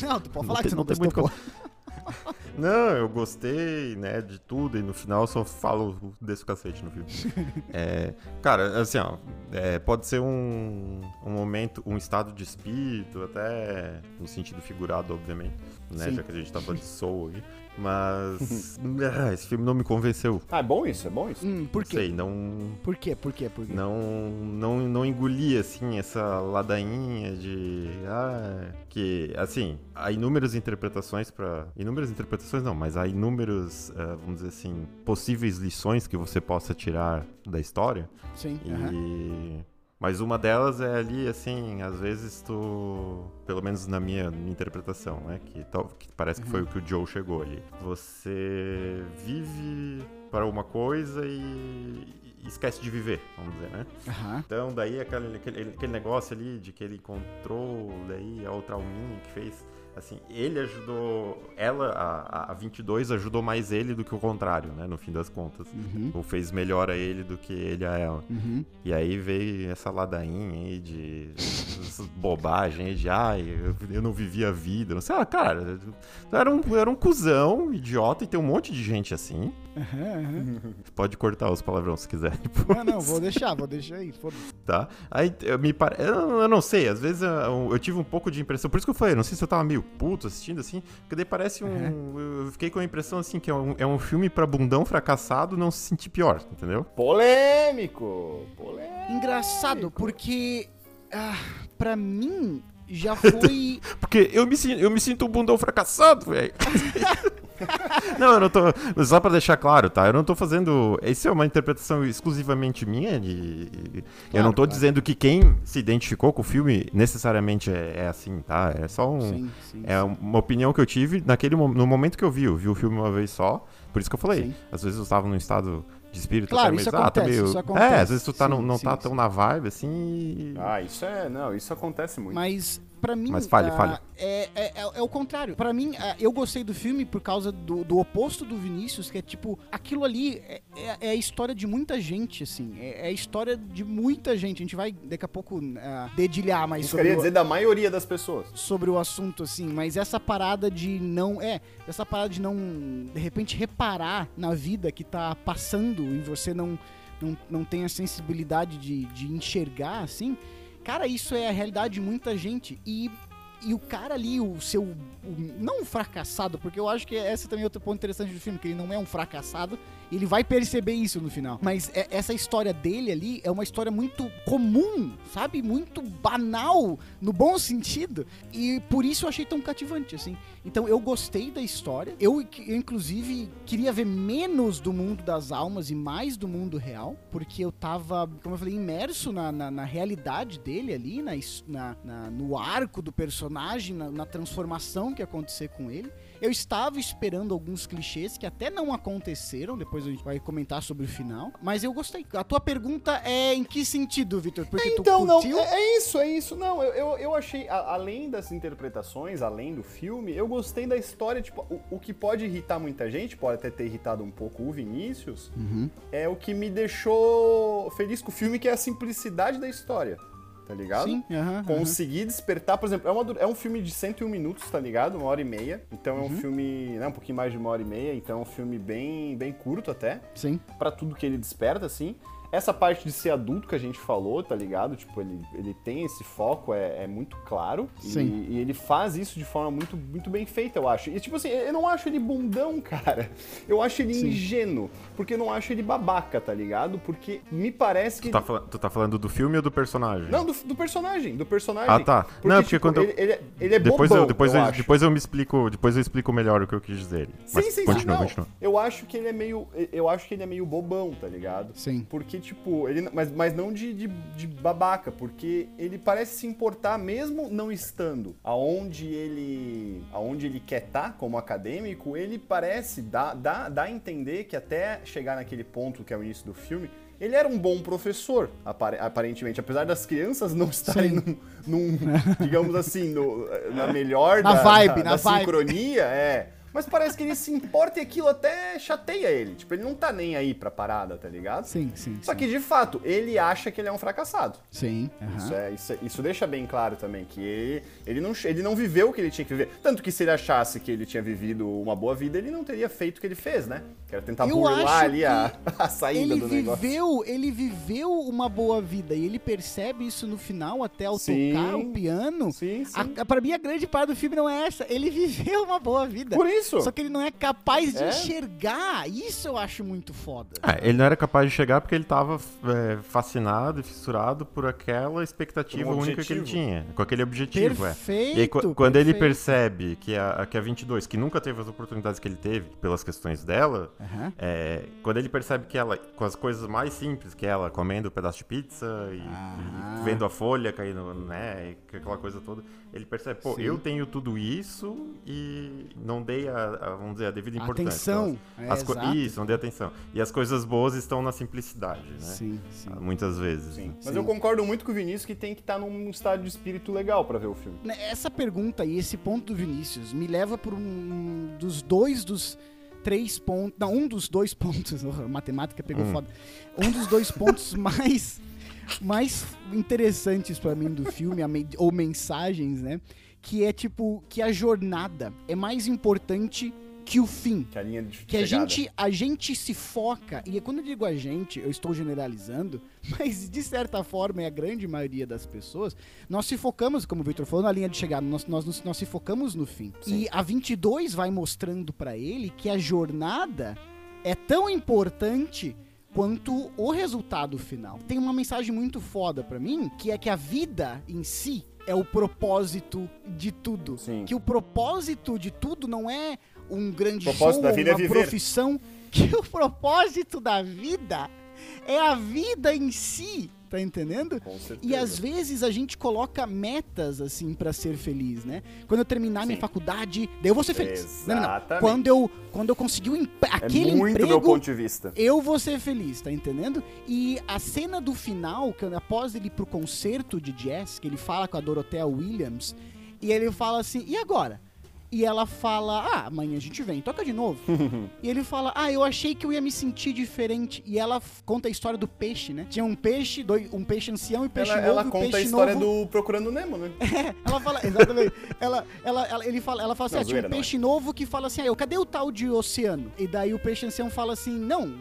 [SPEAKER 1] Não, tu pode
[SPEAKER 2] Não
[SPEAKER 1] falar
[SPEAKER 2] tem-
[SPEAKER 1] que você não,
[SPEAKER 2] não tem
[SPEAKER 1] gostou.
[SPEAKER 2] muito
[SPEAKER 1] pô.
[SPEAKER 2] Não, eu gostei, né, de tudo e no final eu só falo desse cacete no filme. É, cara, assim, ó, é, pode ser um, um momento, um estado de espírito, até no sentido figurado, obviamente, né,
[SPEAKER 1] Sim.
[SPEAKER 2] já que a gente falando de soul aqui. Mas ah, esse filme não me convenceu.
[SPEAKER 3] Ah, é bom isso, é bom isso.
[SPEAKER 1] Hum, por
[SPEAKER 2] Não
[SPEAKER 1] quê?
[SPEAKER 2] sei, não,
[SPEAKER 1] Por quê? Por quê? Por quê?
[SPEAKER 2] não, não, não engoli assim essa ladainha de ah, que assim há inúmeras interpretações para inúmeras interpretações não, mas há inúmeros ah, vamos dizer assim possíveis lições que você possa tirar da história
[SPEAKER 1] Sim.
[SPEAKER 2] e mas uma delas é ali assim às vezes tu pelo menos na minha, minha interpretação né que, tal- que parece que foi o que o Joe chegou ali você vive para uma coisa e esquece de viver vamos dizer né
[SPEAKER 1] Aham.
[SPEAKER 2] então, daí aquele, aquele, aquele negócio ali de que ele encontrou daí a outra alminha que fez. Assim, ele ajudou. Ela, a, a 22, ajudou mais ele do que o contrário, né? No fim das contas.
[SPEAKER 1] Uhum.
[SPEAKER 2] Ou fez melhor a ele do que ele a ela.
[SPEAKER 1] Uhum.
[SPEAKER 2] E aí veio essa ladainha aí de. bobagem de. Ai, eu, eu não vivi a vida. Não sei, ah, cara. Era um, era um cuzão, idiota, e tem um monte de gente assim.
[SPEAKER 1] Aham, aham.
[SPEAKER 2] Pode cortar os palavrões se quiser.
[SPEAKER 1] Não, não, vou deixar, vou deixar aí. foda-se.
[SPEAKER 2] tá? Aí eu me pare... eu, eu não sei, às vezes eu, eu tive um pouco de impressão, por isso que eu falei, não sei se eu tava meio puto assistindo assim, porque daí parece um. Eu fiquei com a impressão assim que é um, é um filme pra bundão fracassado não se sentir pior, entendeu?
[SPEAKER 3] Polêmico! Polêmico!
[SPEAKER 1] Engraçado, porque. Ah, pra mim, já foi.
[SPEAKER 2] Porque eu me, eu me sinto um bundão fracassado, velho. não, eu não tô. Só pra deixar claro, tá? Eu não tô fazendo. Isso é uma interpretação exclusivamente minha. De, eu
[SPEAKER 1] Claro,
[SPEAKER 2] não tô
[SPEAKER 1] claro.
[SPEAKER 2] dizendo que quem se identificou com o filme necessariamente é, é assim, tá? É só um.
[SPEAKER 1] Sim, sim.
[SPEAKER 2] É uma opinião que eu tive naquele no momento que eu vi. Eu vi o filme uma vez só. Por isso que eu falei.
[SPEAKER 1] Sim.
[SPEAKER 2] Às vezes eu estava num estado de espírito
[SPEAKER 1] Claro, isso
[SPEAKER 2] meio, ah, tá
[SPEAKER 1] acontece,
[SPEAKER 2] meio-
[SPEAKER 1] isso acontece.
[SPEAKER 2] É, às vezes tu tá, não,
[SPEAKER 1] Sim,
[SPEAKER 2] não
[SPEAKER 1] sim,
[SPEAKER 2] tá
[SPEAKER 1] sim.
[SPEAKER 2] tão na vibe assim.
[SPEAKER 3] Ah, isso é. Não, isso acontece muito.
[SPEAKER 1] Mas pra mim.
[SPEAKER 2] Mas fale,
[SPEAKER 1] ah,
[SPEAKER 2] fale.
[SPEAKER 1] É, é, é, é o contrário. Pra mim, ah, eu gostei do filme por causa do, do oposto do Vinícius, que é tipo, aquilo ali é, é- é a história de muita gente, assim. É, é a história de muita gente. A gente vai daqui a pouco ah, dedilhar mais
[SPEAKER 3] Isso
[SPEAKER 1] sobre
[SPEAKER 3] queria
[SPEAKER 1] o,
[SPEAKER 3] dizer da maioria das pessoas.
[SPEAKER 1] sobre o assunto, assim, mas essa parada de não. É, essa parada de não, de repente, reparar na vida que tá passando e você não, não, não tem a sensibilidade de, de enxergar, assim. Cara, isso é a realidade de muita gente. E, e o cara ali, o seu. o- não um fracassado, porque eu acho que esse também é outro ponto interessante do filme, que ele não é um fracassado. Ele vai perceber isso no final. Mas é- essa história dele ali é uma história muito comum, sabe? Muito banal, no bom sentido. E por isso eu achei tão cativante, assim. Então eu gostei da história. Eu, eu, inclusive, queria ver menos do mundo das almas e mais do mundo real. Porque eu tava, como eu falei, imerso na, na, na realidade dele ali, na, na- no arco do personagem, na, na transformação que ia acontecer com ele. Eu estava esperando alguns clichês que até não aconteceram, depois a gente vai comentar sobre o final. Mas eu gostei. A tua pergunta é em que sentido, Vitor? Porque
[SPEAKER 3] Então,
[SPEAKER 1] tu
[SPEAKER 3] não,
[SPEAKER 1] curtiu?
[SPEAKER 3] é, é isso, é isso. Não, eu, eu, eu achei, a- além das interpretações, além do filme, eu gostei da história, tipo, o, o que pode irritar muita gente, pode até ter irritado um pouco o Vinícius,
[SPEAKER 1] Uhum.
[SPEAKER 3] é o que me deixou feliz com o filme, que é a simplicidade da história, tá ligado?
[SPEAKER 1] Sim, aham, aham.
[SPEAKER 3] Conseguir despertar, por exemplo, é, uma é um filme de 101 minutos, tá ligado? Uma hora e meia. Então é um filme, né, um pouquinho mais de uma hora e meia, então é um filme bem, bem curto até
[SPEAKER 1] Sim.
[SPEAKER 3] pra tudo que ele desperta, assim. Essa parte de ser adulto que a gente falou, tá ligado? Tipo, ele, ele tem esse foco, é, é muito claro. E-
[SPEAKER 1] Sim.
[SPEAKER 3] E, ele faz isso de forma muito, muito bem feita, eu acho. E, tipo assim, eu não acho ele bundão, cara. Eu acho ele
[SPEAKER 1] Sim.
[SPEAKER 3] ingênuo. Porque eu não acho ele babaca, tá ligado? Porque me parece que.
[SPEAKER 2] Tu tá, fala- tu tá falando do filme ou do personagem?
[SPEAKER 3] Não, do, do personagem, do personagem.
[SPEAKER 2] Ah, tá.
[SPEAKER 3] Porque,
[SPEAKER 2] Não, porque
[SPEAKER 3] tipo,
[SPEAKER 2] quando eu-
[SPEAKER 3] ele, ele, é- ele é
[SPEAKER 2] depois
[SPEAKER 3] bobão,
[SPEAKER 2] eu, depois eu,
[SPEAKER 3] acho.
[SPEAKER 2] depois eu me explico, depois eu explico melhor o que eu quis dizer. Mas
[SPEAKER 3] Sim, sim,
[SPEAKER 2] continua,
[SPEAKER 3] sim, não.
[SPEAKER 2] continua.
[SPEAKER 3] Eu acho que ele é meio. Eu acho que ele é meio bobão, tá ligado?
[SPEAKER 1] Sim.
[SPEAKER 3] Porque, tipo, ele. Mas, mas não de, de, de babaca, porque ele parece se importar mesmo não estando aonde ele. aonde ele quer estar como acadêmico, ele parece dar dá, dá a entender que até chegar naquele ponto que é o início do filme. Ele era um bom professor, apare- aparentemente, apesar das crianças não estarem num, num, digamos assim, no- na melhor
[SPEAKER 1] Na
[SPEAKER 3] da,
[SPEAKER 1] vibe,
[SPEAKER 3] da,
[SPEAKER 1] na
[SPEAKER 3] da
[SPEAKER 1] vibe.
[SPEAKER 3] sincronia, é. Mas parece que ele se importa e aquilo até chateia ele. Tipo, ele não tá nem aí pra parada, tá ligado?
[SPEAKER 1] Sim, sim.
[SPEAKER 3] Só
[SPEAKER 1] sim.
[SPEAKER 3] que, de fato, ele acha que ele é um fracassado.
[SPEAKER 1] Sim. aham.
[SPEAKER 3] Isso, é, isso, é- isso deixa bem claro também, que ele, ele, não, ele não viveu o que ele tinha que viver. Tanto que se ele achasse que ele tinha vivido uma boa vida, ele não teria feito o que ele fez, né? Que era tentar
[SPEAKER 1] Eu
[SPEAKER 3] burlar ali a, a saída do negócio.
[SPEAKER 1] viveu, ele viveu uma boa vida e ele percebe isso no final até ao
[SPEAKER 3] Sim.
[SPEAKER 1] tocar o piano.
[SPEAKER 3] Sim, sim.
[SPEAKER 1] A, a- pra mim, a grande parte do filme não é essa. Ele viveu uma boa vida.
[SPEAKER 3] Por isso, isso.
[SPEAKER 1] Só que ele não é capaz de
[SPEAKER 3] É.
[SPEAKER 1] enxergar. Isso eu acho muito foda.
[SPEAKER 2] Ah, ele não era capaz de chegar porque ele tava é, fascinado e fissurado por aquela expectativa
[SPEAKER 3] um
[SPEAKER 2] única que ele tinha, com aquele objetivo, é.
[SPEAKER 1] Perfeito.
[SPEAKER 2] E aí, qu- quando ele
[SPEAKER 1] perfeito.
[SPEAKER 2] percebe que a, que a 22, que nunca teve as oportunidades que ele teve pelas questões dela,
[SPEAKER 1] Aham.
[SPEAKER 2] é, quando ele percebe que ela, com as coisas mais simples, que ela comendo um pedaço de pizza e,
[SPEAKER 1] Ah.
[SPEAKER 2] e vendo a folha caindo, né, e aquela coisa toda, ele percebe, pô,
[SPEAKER 1] Sim.
[SPEAKER 2] eu tenho tudo isso e não dei a, a, vamos dizer, a devida importância.
[SPEAKER 1] Atenção. É,
[SPEAKER 2] As co-
[SPEAKER 1] exato.
[SPEAKER 2] Isso, não dei atenção. E as coisas boas estão na simplicidade, né?
[SPEAKER 1] Sim, sim.
[SPEAKER 2] Muitas vezes.
[SPEAKER 3] Sim.
[SPEAKER 2] né?
[SPEAKER 3] Mas
[SPEAKER 1] Sim.
[SPEAKER 3] eu concordo muito com o Vinícius que tem que estar num estado de espírito legal pra ver o filme.
[SPEAKER 1] Né, Essa pergunta e esse ponto do Vinícius me leva por um dos dois dos três pontos. Não, um dos dois pontos. oh, a matemática pegou
[SPEAKER 2] Hum.
[SPEAKER 1] foda. Um dos dois pontos mais, mais interessantes pra mim do filme, a me- ou mensagens, né? Que é tipo, que a jornada é mais importante que o fim.
[SPEAKER 3] Que a linha de
[SPEAKER 1] Que a
[SPEAKER 3] chegada.
[SPEAKER 1] gente, a gente se foca, e quando eu digo a gente, eu estou generalizando, mas de certa forma é a grande maioria das pessoas, nós se focamos, como o Victor falou, na linha de chegada, nós, nós, nós, se focamos no fim.
[SPEAKER 3] Sim.
[SPEAKER 1] E a 22 vai mostrando pra ele que a jornada é tão importante quanto o resultado final. Tem uma mensagem muito foda pra mim, que é que a vida em si é o propósito de tudo.
[SPEAKER 3] Sim.
[SPEAKER 1] Que o propósito de tudo não é um grande
[SPEAKER 3] propósito
[SPEAKER 1] show
[SPEAKER 3] é
[SPEAKER 1] uma
[SPEAKER 3] viver.
[SPEAKER 1] profissão, que o propósito da vida é a vida em si, tá entendendo?
[SPEAKER 3] Com certeza.
[SPEAKER 1] E às vezes a gente coloca metas assim pra ser feliz, né? Quando eu terminar minha
[SPEAKER 3] Sim.
[SPEAKER 1] faculdade, daí eu vou ser feliz. Não, não, não.
[SPEAKER 3] Exatamente.
[SPEAKER 1] Quando eu quando eu conseguir empre-
[SPEAKER 3] É
[SPEAKER 1] aquele
[SPEAKER 3] muito
[SPEAKER 1] emprego,
[SPEAKER 3] meu ponto de vista.
[SPEAKER 1] eu vou ser feliz, tá entendendo? E a cena do final, que após ele ir pro concerto de jazz, que ele fala com a Dorothea Williams, e ele fala assim, e agora? E ela fala, ah, amanhã a gente vem, toca de novo. e ele fala, ah, eu achei que eu ia me sentir diferente. E ela conta a história do peixe, né? Tinha um peixe, dois, um peixe ancião e peixe
[SPEAKER 3] Ela,
[SPEAKER 1] novo.
[SPEAKER 3] ela
[SPEAKER 1] e o
[SPEAKER 3] conta a história
[SPEAKER 1] novo...
[SPEAKER 3] do Procurando Nemo, né?
[SPEAKER 1] Ela fala, exatamente. ela, ela, ela, ele fala, ela fala assim:
[SPEAKER 3] Não,
[SPEAKER 1] ah, tinha um
[SPEAKER 3] é.
[SPEAKER 1] peixe novo que fala assim: ah, eu, cadê o tal de oceano? E daí o peixe ancião fala assim: não.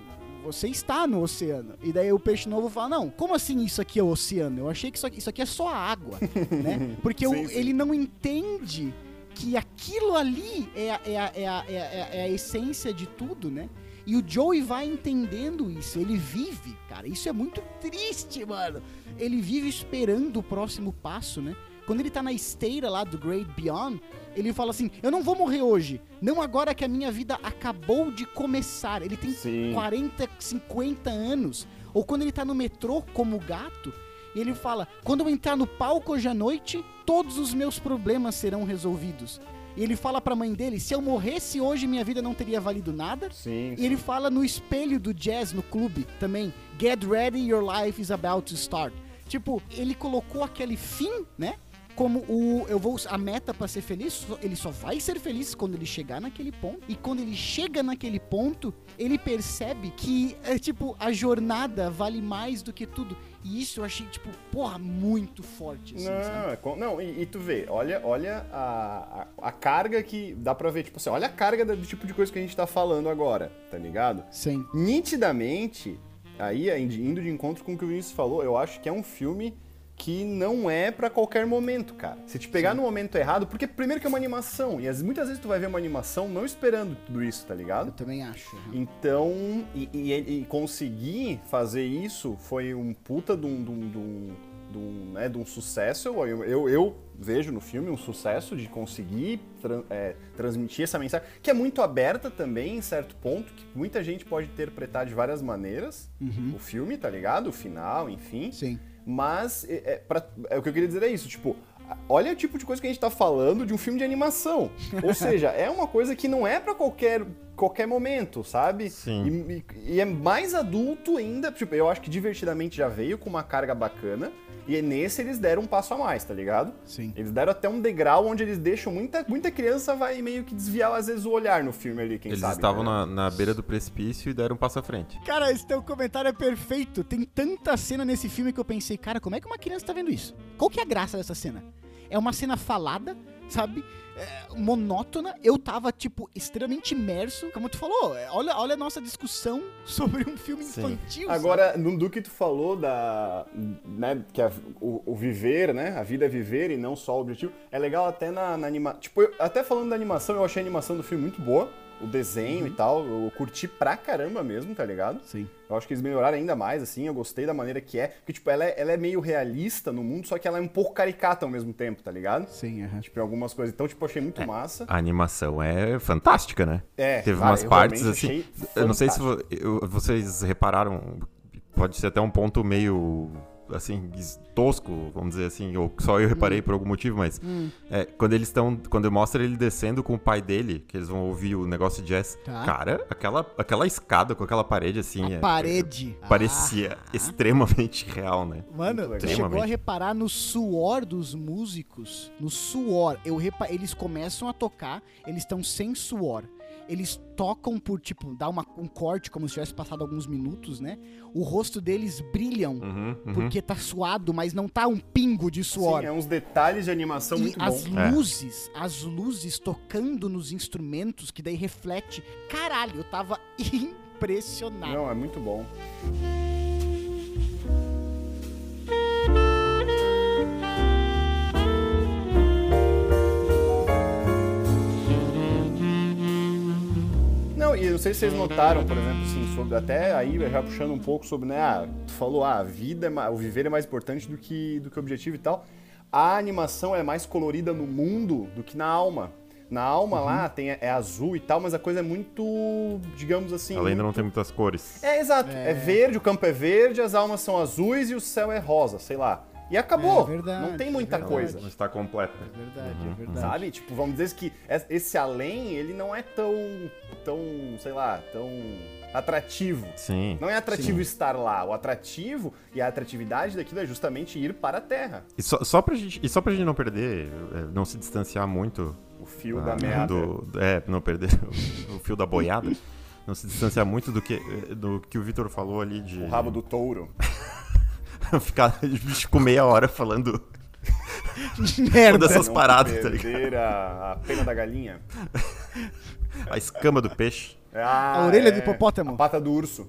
[SPEAKER 1] Você está no oceano. E daí o peixe novo fala: Não, como assim isso aqui é o oceano? Eu achei que isso aqui, isso aqui é só água. né? Porque o-
[SPEAKER 3] Sim, sim.
[SPEAKER 1] ele não entende que aquilo ali é a, é, a, é, a, é, a, é a essência de tudo, né? E o Joey vai entendendo isso. Ele vive, cara. Isso é muito triste, mano. Ele vive esperando o próximo passo, né? Quando ele tá na esteira lá do Great Beyond, ele fala assim: Eu não vou morrer hoje. Não agora que a minha vida acabou de começar. Ele tem
[SPEAKER 3] Sim.
[SPEAKER 1] 40, 50 anos. Ou quando ele tá no metrô como gato, e ele fala: Quando eu entrar no palco hoje à noite, todos os meus problemas serão resolvidos. E ele fala pra mãe dele: Se eu morresse hoje, minha vida não teria valido nada.
[SPEAKER 3] Sim.
[SPEAKER 1] E ele fala no espelho do jazz no clube também: Get ready, your life is about to start. Tipo, ele colocou aquele fim, né? Como o eu vou a meta pra ser feliz, ele só vai ser feliz quando ele chegar naquele ponto. E quando ele chega naquele ponto, ele percebe que é tipo a jornada vale mais do que tudo. E isso eu achei tipo, porra, muito forte assim?
[SPEAKER 3] Não, é não e, e tu vê, olha, olha a, a, a carga que dá pra ver, tipo assim, olha a carga do tipo de coisa que a gente tá falando agora, tá ligado?
[SPEAKER 1] Sim.
[SPEAKER 3] Nitidamente, aí indo indo de encontro com o que o Vinícius falou, eu acho que é um filme que não é pra qualquer momento, cara. Se te pegar no momento errado, porque primeiro que é uma animação, e as- muitas vezes tu vai ver uma animação não esperando tudo isso, tá
[SPEAKER 1] Eu
[SPEAKER 3] ligado?
[SPEAKER 1] também acho.
[SPEAKER 3] Então, e, e, e conseguir fazer isso foi um puta de um, de um, de um, de um, né, de um sucesso. Eu, eu, eu vejo no filme um sucesso de conseguir é, transmitir essa mensagem, que é muito aberta também, em certo ponto, que muita gente pode interpretar de várias maneiras o filme, tá ligado? O final, enfim.
[SPEAKER 1] Sim.
[SPEAKER 3] Mas é, é, pra- é o que eu queria dizer é isso, tipo, olha o tipo de coisa que a gente tá falando de um filme de animação. Ou seja, é uma coisa que não é pra qualquer, qualquer momento, sabe?
[SPEAKER 2] Sim.
[SPEAKER 3] E, e- e é mais adulto ainda, tipo, eu acho que divertidamente já veio com uma carga bacana. E nesse eles deram um passo a mais, tá ligado?
[SPEAKER 1] Sim.
[SPEAKER 3] Eles deram até um degrau onde eles deixam muita, muita criança vai meio que desviar às vezes o olhar no filme ali, quem
[SPEAKER 2] Eles
[SPEAKER 3] sabe.
[SPEAKER 2] estavam
[SPEAKER 3] né?
[SPEAKER 2] na, na beira do precipício e deram um passo à frente.
[SPEAKER 1] Cara, esse teu comentário é perfeito. Tem tanta cena nesse filme que eu pensei, cara, como é que uma criança tá vendo isso? Qual que é a graça dessa cena? É uma cena falada, sabe? É, monótona, eu tava, tipo, extremamente imerso. Como tu falou, é, olha, olha a nossa discussão sobre um filme
[SPEAKER 2] Sim.
[SPEAKER 1] infantil.
[SPEAKER 3] Agora, no, do que tu falou da. Né, que a- o, o viver, né? A vida é viver e não só o objetivo. É legal até na, na animação. Tipo, eu- até falando da animação, eu achei a animação do filme muito boa. O desenho e tal. Eu curti pra caramba mesmo, tá ligado?
[SPEAKER 1] Sim.
[SPEAKER 3] Eu acho que eles melhoraram ainda mais, assim. Eu gostei da maneira que é. Porque, tipo, ela é, ela é meio realista no mundo, só que ela é um pouco caricata ao mesmo tempo, tá ligado?
[SPEAKER 1] Sim, aham.
[SPEAKER 3] Tipo, algumas coisas. Então, tipo, eu achei muito massa.
[SPEAKER 2] A animação é fantástica, né?
[SPEAKER 3] É,
[SPEAKER 2] Teve
[SPEAKER 3] cara,
[SPEAKER 2] umas
[SPEAKER 3] eu
[SPEAKER 2] partes assim.
[SPEAKER 3] achei
[SPEAKER 2] Eu não sei se vocês repararam, pode ser até um ponto meio assim tosco, vamos dizer assim, ou só eu reparei por algum motivo, mas
[SPEAKER 1] Hum.
[SPEAKER 2] é, quando eles estão, quando mostra ele descendo com o pai dele, que eles vão ouvir o negócio de jazz,
[SPEAKER 1] Tá.
[SPEAKER 2] cara, aquela aquela escada com aquela parede assim, é-
[SPEAKER 1] Parede.
[SPEAKER 2] parecia extremamente real, né?
[SPEAKER 1] Mano, tu chegou a reparar no suor dos músicos? No suor. Eu repa... Eles começam a tocar, eles estão sem suor. Eles tocam por, tipo, dá uma, um corte, como se tivesse passado alguns minutos, né? O rosto deles brilham
[SPEAKER 2] Uhum, uhum.
[SPEAKER 1] porque tá suado, mas não tá um pingo de suor.
[SPEAKER 3] Sim, é uns detalhes de animação
[SPEAKER 1] E
[SPEAKER 3] muito
[SPEAKER 1] as
[SPEAKER 3] bom.
[SPEAKER 2] É.
[SPEAKER 1] luzes, as luzes tocando nos instrumentos, que daí reflete. Caralho, eu tava impressionado.
[SPEAKER 3] Não, é muito bom. E eu não sei se vocês notaram, por exemplo, assim, sobre, até aí já puxando um pouco sobre, né, ah, tu falou, ah, a vida, é o viver é mais importante do que, do que o objetivo e tal. A animação é mais colorida no mundo do que na alma. Na alma lá tem, é azul e tal, mas a coisa é muito, digamos assim...
[SPEAKER 2] Ela ainda não
[SPEAKER 3] muito-
[SPEAKER 2] tem muitas cores.
[SPEAKER 3] é, exato. É. verde, o campo é verde, as almas são azuis e o céu é rosa, sei lá. E acabou.
[SPEAKER 1] É verdade,
[SPEAKER 3] não tem
[SPEAKER 1] é
[SPEAKER 3] muita
[SPEAKER 1] verdade.
[SPEAKER 3] coisa.
[SPEAKER 2] Não está completa.
[SPEAKER 1] É verdade,
[SPEAKER 2] Uhum,
[SPEAKER 1] é verdade.
[SPEAKER 3] Sabe? Tipo, vamos dizer que es- esse além, ele não é tão, tão, sei lá, tão atrativo.
[SPEAKER 2] Sim.
[SPEAKER 3] Não é atrativo estar lá. O atrativo e a atratividade daquilo é justamente ir para a Terra.
[SPEAKER 2] E só, só pra gente, e só pra gente não perder, é, não se distanciar muito
[SPEAKER 3] O fio
[SPEAKER 2] Ah,
[SPEAKER 3] da merda.
[SPEAKER 2] do- é, não perder o, o fio da boiada. Não se distanciar muito do que, do que o Vitor falou ali de.
[SPEAKER 3] O rabo do touro.
[SPEAKER 2] Ficar com meia hora falando
[SPEAKER 1] Merda.
[SPEAKER 2] Essas
[SPEAKER 3] Não
[SPEAKER 2] paradas, tá
[SPEAKER 3] perder a, a pena da galinha.
[SPEAKER 2] a escama do peixe,
[SPEAKER 3] Ah,
[SPEAKER 1] A orelha do
[SPEAKER 3] é,
[SPEAKER 1] hipopótamo.
[SPEAKER 3] A pata do urso.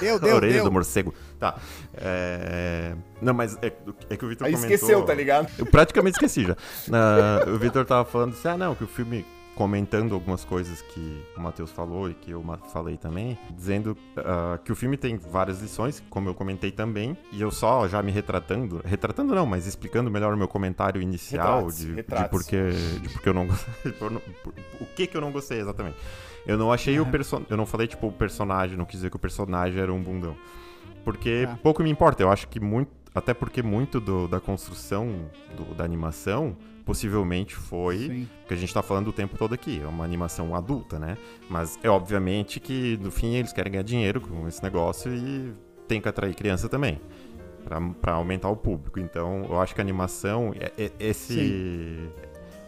[SPEAKER 1] Deu,
[SPEAKER 2] a
[SPEAKER 1] deu,
[SPEAKER 2] orelha
[SPEAKER 1] deu.
[SPEAKER 2] do morcego. Tá. É... Não, mas é, é que o Vitor
[SPEAKER 3] Aí
[SPEAKER 2] comentou...
[SPEAKER 3] esqueceu, tá ligado?
[SPEAKER 2] Eu praticamente esqueci já. Na- o Vitor tava falando assim, ah não, que o filme comentando algumas coisas que o Matheus falou e que eu falei também, dizendo ah, que o filme tem várias lições, como eu comentei também, e eu só já me retratando, retratando não, mas explicando melhor o meu comentário inicial de, de
[SPEAKER 3] retrate-se.
[SPEAKER 2] porque de porque eu não o que que eu não gostei exatamente. Eu não achei o personagem, eu não falei tipo o personagem, não quis dizer que o personagem era um bundão. Porque
[SPEAKER 1] Tá.
[SPEAKER 2] pouco me importa, eu acho que muito, até porque muito do- da construção do- da animação possivelmente foi
[SPEAKER 1] Sim.
[SPEAKER 2] porque a gente tá falando o tempo todo aqui, é uma animação adulta, né? Mas é obviamente que no fim eles querem ganhar dinheiro com esse negócio e tem que atrair criança também. Pra aumentar o público. Então, eu acho que a animação, é- é- esse.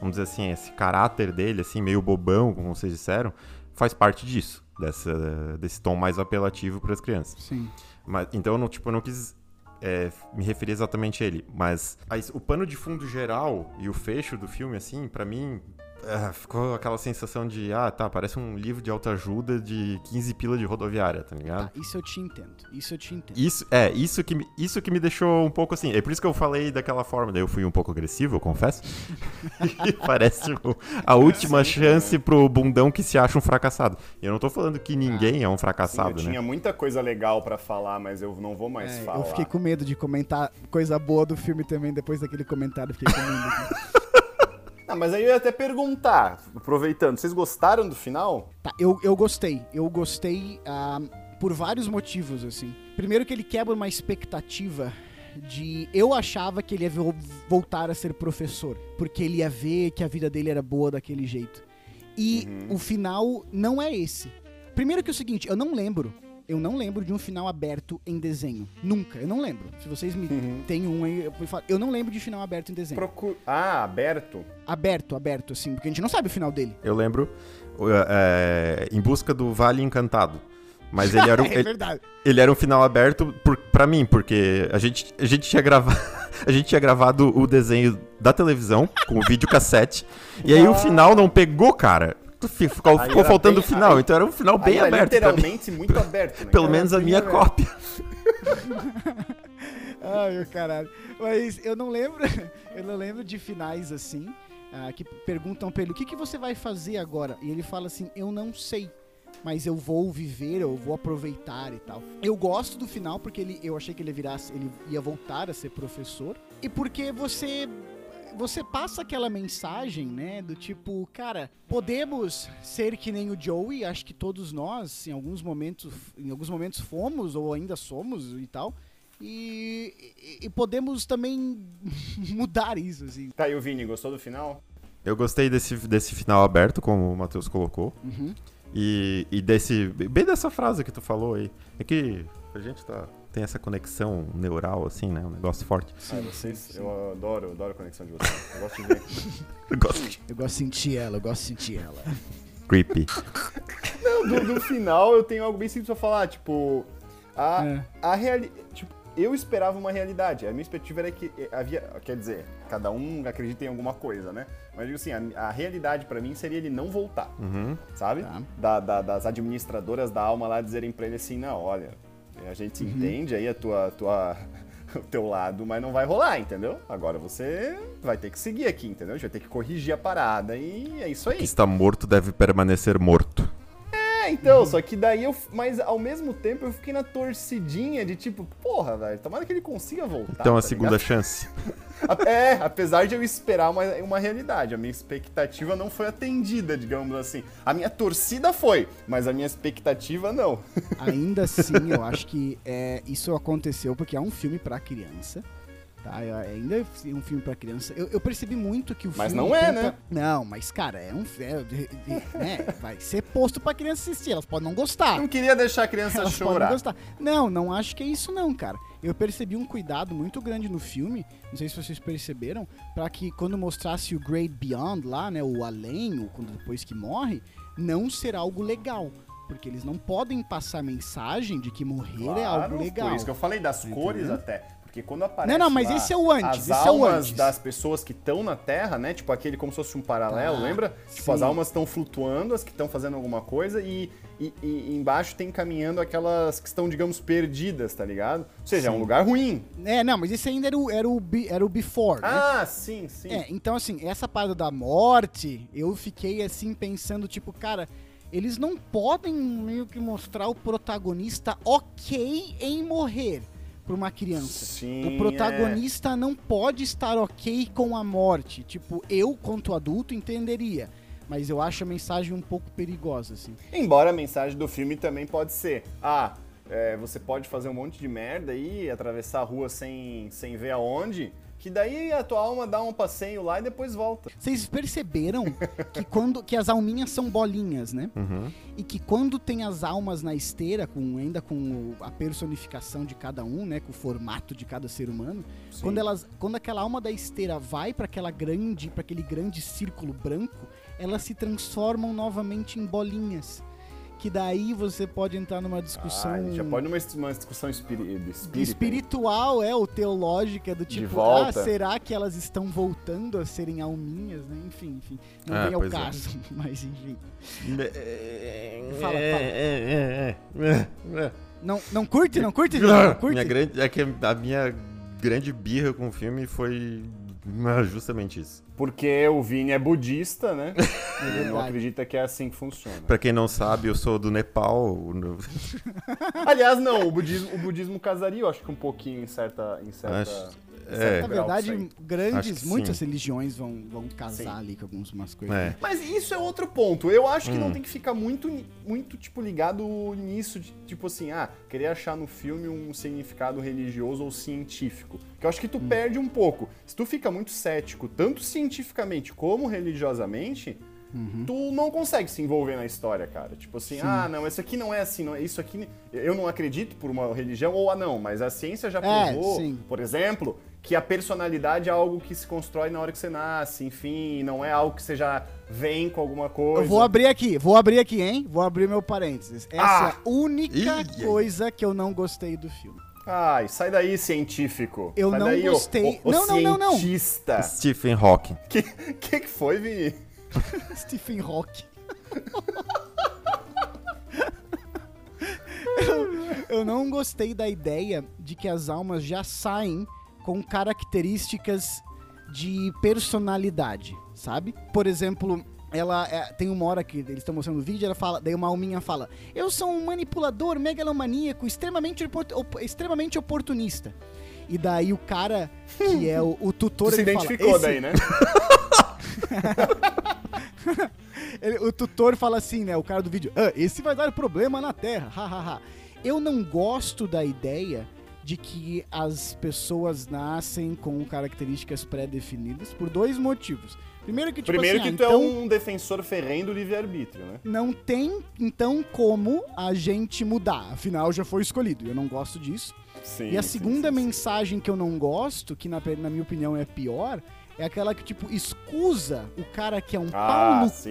[SPEAKER 2] Vamos dizer assim, esse caráter dele, assim, meio bobão, como vocês disseram, faz parte disso. Dessa, desse tom mais apelativo para as crianças.
[SPEAKER 1] Sim.
[SPEAKER 2] Mas, então, eu não, tipo, eu não quis é, me referir exatamente a ele. Mas o pano de fundo geral e o fecho do filme, assim, pra mim, ah, ficou aquela sensação de, ah, tá, parece um livro de autoajuda de 15 pila de rodoviária, tá ligado?
[SPEAKER 1] Tá, isso eu te entendo. Isso eu te entendo.
[SPEAKER 2] Isso, é, isso que, me, isso que me deixou um pouco assim. É por isso que eu falei daquela forma. Daí eu fui um pouco agressivo, eu confesso. E Parece o- a última chance pro bundão que se acha um fracassado. E eu não tô falando que ninguém é um
[SPEAKER 3] Sim, eu
[SPEAKER 2] fracassado, né?
[SPEAKER 3] tinha muita coisa legal pra falar, mas eu não vou mais
[SPEAKER 1] É,
[SPEAKER 3] falar.
[SPEAKER 1] eu fiquei com medo de comentar coisa boa do filme também depois daquele comentário. Fiquei com medo. aqui.
[SPEAKER 3] Ah, mas aí eu ia até perguntar, aproveitando, vocês gostaram do final?
[SPEAKER 1] Tá, eu, eu gostei. Eu gostei ah, por vários motivos, assim. Primeiro que ele quebra uma expectativa de... Eu achava que ele ia vo- voltar a ser professor. Porque ele ia ver que a vida dele era boa daquele jeito. E o final não é esse. Primeiro que é o seguinte, eu não lembro. Eu não lembro de um final aberto em desenho. Nunca, eu não lembro. Se vocês me têm um aí, eu, eu não lembro de final aberto em desenho.
[SPEAKER 3] Procu... Ah, aberto.
[SPEAKER 1] Aberto, aberto, assim, porque a gente não sabe o final dele.
[SPEAKER 2] Eu lembro é, em busca do Vale Encantado. Mas ele era, um,
[SPEAKER 1] é
[SPEAKER 2] ele,
[SPEAKER 1] verdade.
[SPEAKER 2] ele era um final aberto por, pra mim, porque a gente, a gente tinha gravado. A gente tinha gravado o desenho da televisão com o videocassete. e aí o final não pegou, cara. Ficou, ficou faltando o final,
[SPEAKER 3] aí-
[SPEAKER 2] então era um final bem aberto.
[SPEAKER 3] literalmente muito aberto, né?
[SPEAKER 2] Pelo
[SPEAKER 3] cara?
[SPEAKER 2] menos a minha
[SPEAKER 1] aberto.
[SPEAKER 2] cópia.
[SPEAKER 1] Ai, meu caralho. Mas eu não lembro, eu não lembro de finais assim, ah, que perguntam pra ele, o que, que você vai fazer agora? E ele fala assim, eu não sei, mas eu vou viver, eu vou aproveitar e tal. Eu gosto do final porque ele, eu achei que ele virasse, ele ia voltar a ser professor, e porque você você passa aquela mensagem, né, do tipo, cara, podemos ser que nem o Joey, acho que todos nós, em alguns momentos, em alguns momentos fomos ou ainda somos e tal. E, e- e podemos também mudar isso, assim.
[SPEAKER 3] Tá, e o Vini, gostou do final?
[SPEAKER 2] Eu gostei desse, desse final aberto, como o Matheus colocou.
[SPEAKER 1] Uhum.
[SPEAKER 2] E, e desse. Bem dessa frase que tu falou aí. É que a gente tá, tem essa conexão neural, assim, né? Um negócio forte.
[SPEAKER 3] ah, vocês, eu adoro, eu adoro a conexão de vocês. Eu gosto de ver.
[SPEAKER 2] Eu gosto de
[SPEAKER 1] Eu gosto de sentir ela, eu gosto de sentir ela.
[SPEAKER 2] creepy.
[SPEAKER 3] Não, do, do final eu tenho algo bem simples pra falar, tipo. A,
[SPEAKER 1] É.
[SPEAKER 3] a realidade. Tipo, eu esperava uma realidade. A minha expectativa era que eh, havia. Quer dizer, cada um acredita em alguma coisa, né? Mas digo assim, a, a realidade pra mim seria ele não voltar,
[SPEAKER 2] Uhum.
[SPEAKER 3] sabe?
[SPEAKER 1] Tá.
[SPEAKER 3] Da- da- das administradoras da alma lá dizerem pra ele assim, não, olha, a gente
[SPEAKER 1] Uhum.
[SPEAKER 3] entende aí a tua. tua o teu lado, mas não vai rolar, entendeu? Agora você vai ter que seguir aqui, entendeu? A gente vai ter que corrigir a parada e é isso aí.
[SPEAKER 2] Que está morto deve permanecer morto.
[SPEAKER 3] É, então, só que daí eu. Mas ao mesmo tempo eu fiquei na torcidinha de tipo, porra, velho, tomara que ele consiga voltar.
[SPEAKER 2] Então a
[SPEAKER 3] tá
[SPEAKER 2] segunda
[SPEAKER 3] ligado?
[SPEAKER 2] chance.
[SPEAKER 3] É, apesar de eu esperar uma, uma realidade. A minha expectativa não foi atendida, digamos assim. A minha torcida foi, mas a minha expectativa não.
[SPEAKER 1] Ainda assim, eu acho que é, isso aconteceu porque é um filme pra criança. Tá, É- ainda é um filme pra criança. Eu, eu percebi muito que o
[SPEAKER 3] Mas
[SPEAKER 1] filme.
[SPEAKER 3] não é,
[SPEAKER 1] tenta-
[SPEAKER 3] né?
[SPEAKER 1] Não, mas cara, é um. É, né, vai ser posto pra criança assistir. Elas podem não gostar.
[SPEAKER 3] Não queria deixar a criança
[SPEAKER 1] Elas podem
[SPEAKER 3] chorar.
[SPEAKER 1] gostar. Não, não acho que é isso não, cara. Eu percebi um cuidado muito grande no filme, não sei se vocês perceberam, pra que quando mostrasse o Great Beyond lá, né, o além, o quando depois que morre, não ser algo legal. Porque eles não podem passar mensagem de que morrer é
[SPEAKER 3] Claro,
[SPEAKER 1] algo legal.
[SPEAKER 3] Por isso que eu falei das
[SPEAKER 1] Entendeu?
[SPEAKER 3] cores até. Porque quando aparece.
[SPEAKER 1] Não, não, mas
[SPEAKER 3] lá
[SPEAKER 1] esse é o antes,
[SPEAKER 3] As
[SPEAKER 1] esse é o
[SPEAKER 3] almas
[SPEAKER 1] antes.
[SPEAKER 3] das pessoas que estão na Terra, né? Tipo aquele como se fosse um paralelo,
[SPEAKER 1] Tá,
[SPEAKER 3] lembra? Tipo, as
[SPEAKER 1] sim.
[SPEAKER 3] almas estão flutuando, as que estão fazendo alguma coisa, e, e, e embaixo tem caminhando aquelas que estão, digamos, perdidas, tá ligado? Ou seja, é um
[SPEAKER 1] Sim.
[SPEAKER 3] lugar ruim.
[SPEAKER 1] É, não, mas esse ainda era o, era o, era o before, né?
[SPEAKER 3] Ah, sim, sim.
[SPEAKER 1] É, então assim, essa parada da morte, eu fiquei assim pensando, tipo, cara, eles não podem meio que mostrar o protagonista ok em morrer pra uma criança.
[SPEAKER 3] Sim,
[SPEAKER 1] O protagonista não pode estar ok com a morte. Tipo, eu, quanto adulto, entenderia. Mas eu acho a mensagem um pouco perigosa, assim.
[SPEAKER 3] é. Embora a mensagem do filme também pode ser, ah, é, você pode fazer um monte de merda aí, atravessar a rua sem, sem ver aonde, que daí a tua alma dá um passeio lá e depois volta.
[SPEAKER 1] Vocês perceberam que quando que as alminhas são bolinhas, né?
[SPEAKER 2] Uhum.
[SPEAKER 1] E que quando tem as almas na esteira, com, ainda com o- a personificação de cada um, né, com o formato de cada ser humano,
[SPEAKER 3] Sim.
[SPEAKER 1] quando elas, quando aquela alma da esteira vai para aquela grande, para aquele grande círculo branco, elas se transformam novamente em bolinhas. Que daí você pode entrar numa discussão
[SPEAKER 3] Ah, a gente já pode numa uma discussão espiri de espírito.
[SPEAKER 1] espiritual, é, ou teológica do
[SPEAKER 3] De
[SPEAKER 1] tipo,
[SPEAKER 3] volta.
[SPEAKER 1] ah, será que elas estão voltando a serem alminhas, né? Enfim, enfim. Não
[SPEAKER 2] Ah,
[SPEAKER 1] vem ao
[SPEAKER 2] é.
[SPEAKER 1] caso, mas enfim.
[SPEAKER 2] Fala,
[SPEAKER 1] fala. Não, não curte, não curte? Não curte?
[SPEAKER 2] Minha grande, é que a minha grande birra com o filme foi ah, justamente isso.
[SPEAKER 3] Porque o Vini é budista, né? Ele não acredita que é assim que funciona.
[SPEAKER 2] Pra quem não sabe, eu sou do Nepal.
[SPEAKER 3] Aliás, não, o budismo, o budismo casaria, eu acho que um pouquinho em certa. Em certa
[SPEAKER 2] Acho- é.
[SPEAKER 3] certo
[SPEAKER 1] Na verdade,
[SPEAKER 3] sim.
[SPEAKER 1] Grandes, muitas
[SPEAKER 2] sim.
[SPEAKER 1] religiões vão, vão casar
[SPEAKER 3] Sim.
[SPEAKER 1] ali com algumas coisas.
[SPEAKER 2] É.
[SPEAKER 3] Mas isso é outro ponto. Eu acho que não
[SPEAKER 2] Hum.
[SPEAKER 3] tem que ficar muito, muito tipo, ligado nisso, de, tipo assim, ah, querer achar no filme um significado religioso ou científico. Que eu acho que tu perde um pouco. Se tu fica muito cético, tanto cientificamente como religiosamente, tu não consegue se envolver na história, cara. Tipo assim, ah, não, isso aqui não é assim, não, isso aqui eu não acredito por uma religião, ou ah, não, mas a ciência já
[SPEAKER 1] É,
[SPEAKER 3] provou,
[SPEAKER 1] sim.
[SPEAKER 3] por exemplo, que a personalidade é algo que se constrói na hora que você nasce, enfim, não é algo que você já vem com alguma coisa.
[SPEAKER 1] Eu vou abrir aqui, vou abrir aqui, hein? Vou abrir meu parênteses. Essa
[SPEAKER 3] Ah!
[SPEAKER 1] é a única
[SPEAKER 2] Ih,
[SPEAKER 1] coisa que eu não gostei do filme.
[SPEAKER 3] Ai, sai daí, científico.
[SPEAKER 1] Eu
[SPEAKER 3] sai
[SPEAKER 1] não
[SPEAKER 3] daí,
[SPEAKER 1] gostei.
[SPEAKER 3] ô- ô
[SPEAKER 1] Não, não, não, não.
[SPEAKER 3] cientista.
[SPEAKER 2] Stephen Hawking.
[SPEAKER 3] Que, que que foi, Vini?
[SPEAKER 1] Stephen Hawking. eu, eu não gostei da ideia de que as almas já saem com características de personalidade, sabe? Por exemplo, ela é, tem uma hora que eles estão mostrando o vídeo, ela fala, daí uma alminha fala: "Eu sou um manipulador megalomaníaco, extremamente op- extremamente oportunista". E daí o cara que é o, o tutor
[SPEAKER 3] Tu se
[SPEAKER 1] fala,
[SPEAKER 3] identificou
[SPEAKER 1] "Esse-
[SPEAKER 3] daí, né?
[SPEAKER 1] Ele- o tutor fala assim, né? O cara do vídeo, ah, esse vai dar problema na Terra, hahaha. Eu não gosto da ideia de que as pessoas nascem com características pré-definidas por dois motivos. Primeiro que, tipo
[SPEAKER 3] Primeiro
[SPEAKER 1] assim,
[SPEAKER 3] que
[SPEAKER 1] ah,
[SPEAKER 3] tu é
[SPEAKER 1] então
[SPEAKER 3] um defensor ferrenho do livre-arbítrio, né?
[SPEAKER 1] não tem, então, como a gente mudar. Afinal, já foi escolhido. Eu não gosto disso.
[SPEAKER 3] Sim.
[SPEAKER 1] E a segunda
[SPEAKER 3] sim, sim.
[SPEAKER 1] mensagem que eu não gosto, que na, na minha opinião é pior, é aquela que, tipo, escusa o cara que é um
[SPEAKER 3] Ah,
[SPEAKER 1] pau no
[SPEAKER 3] sim,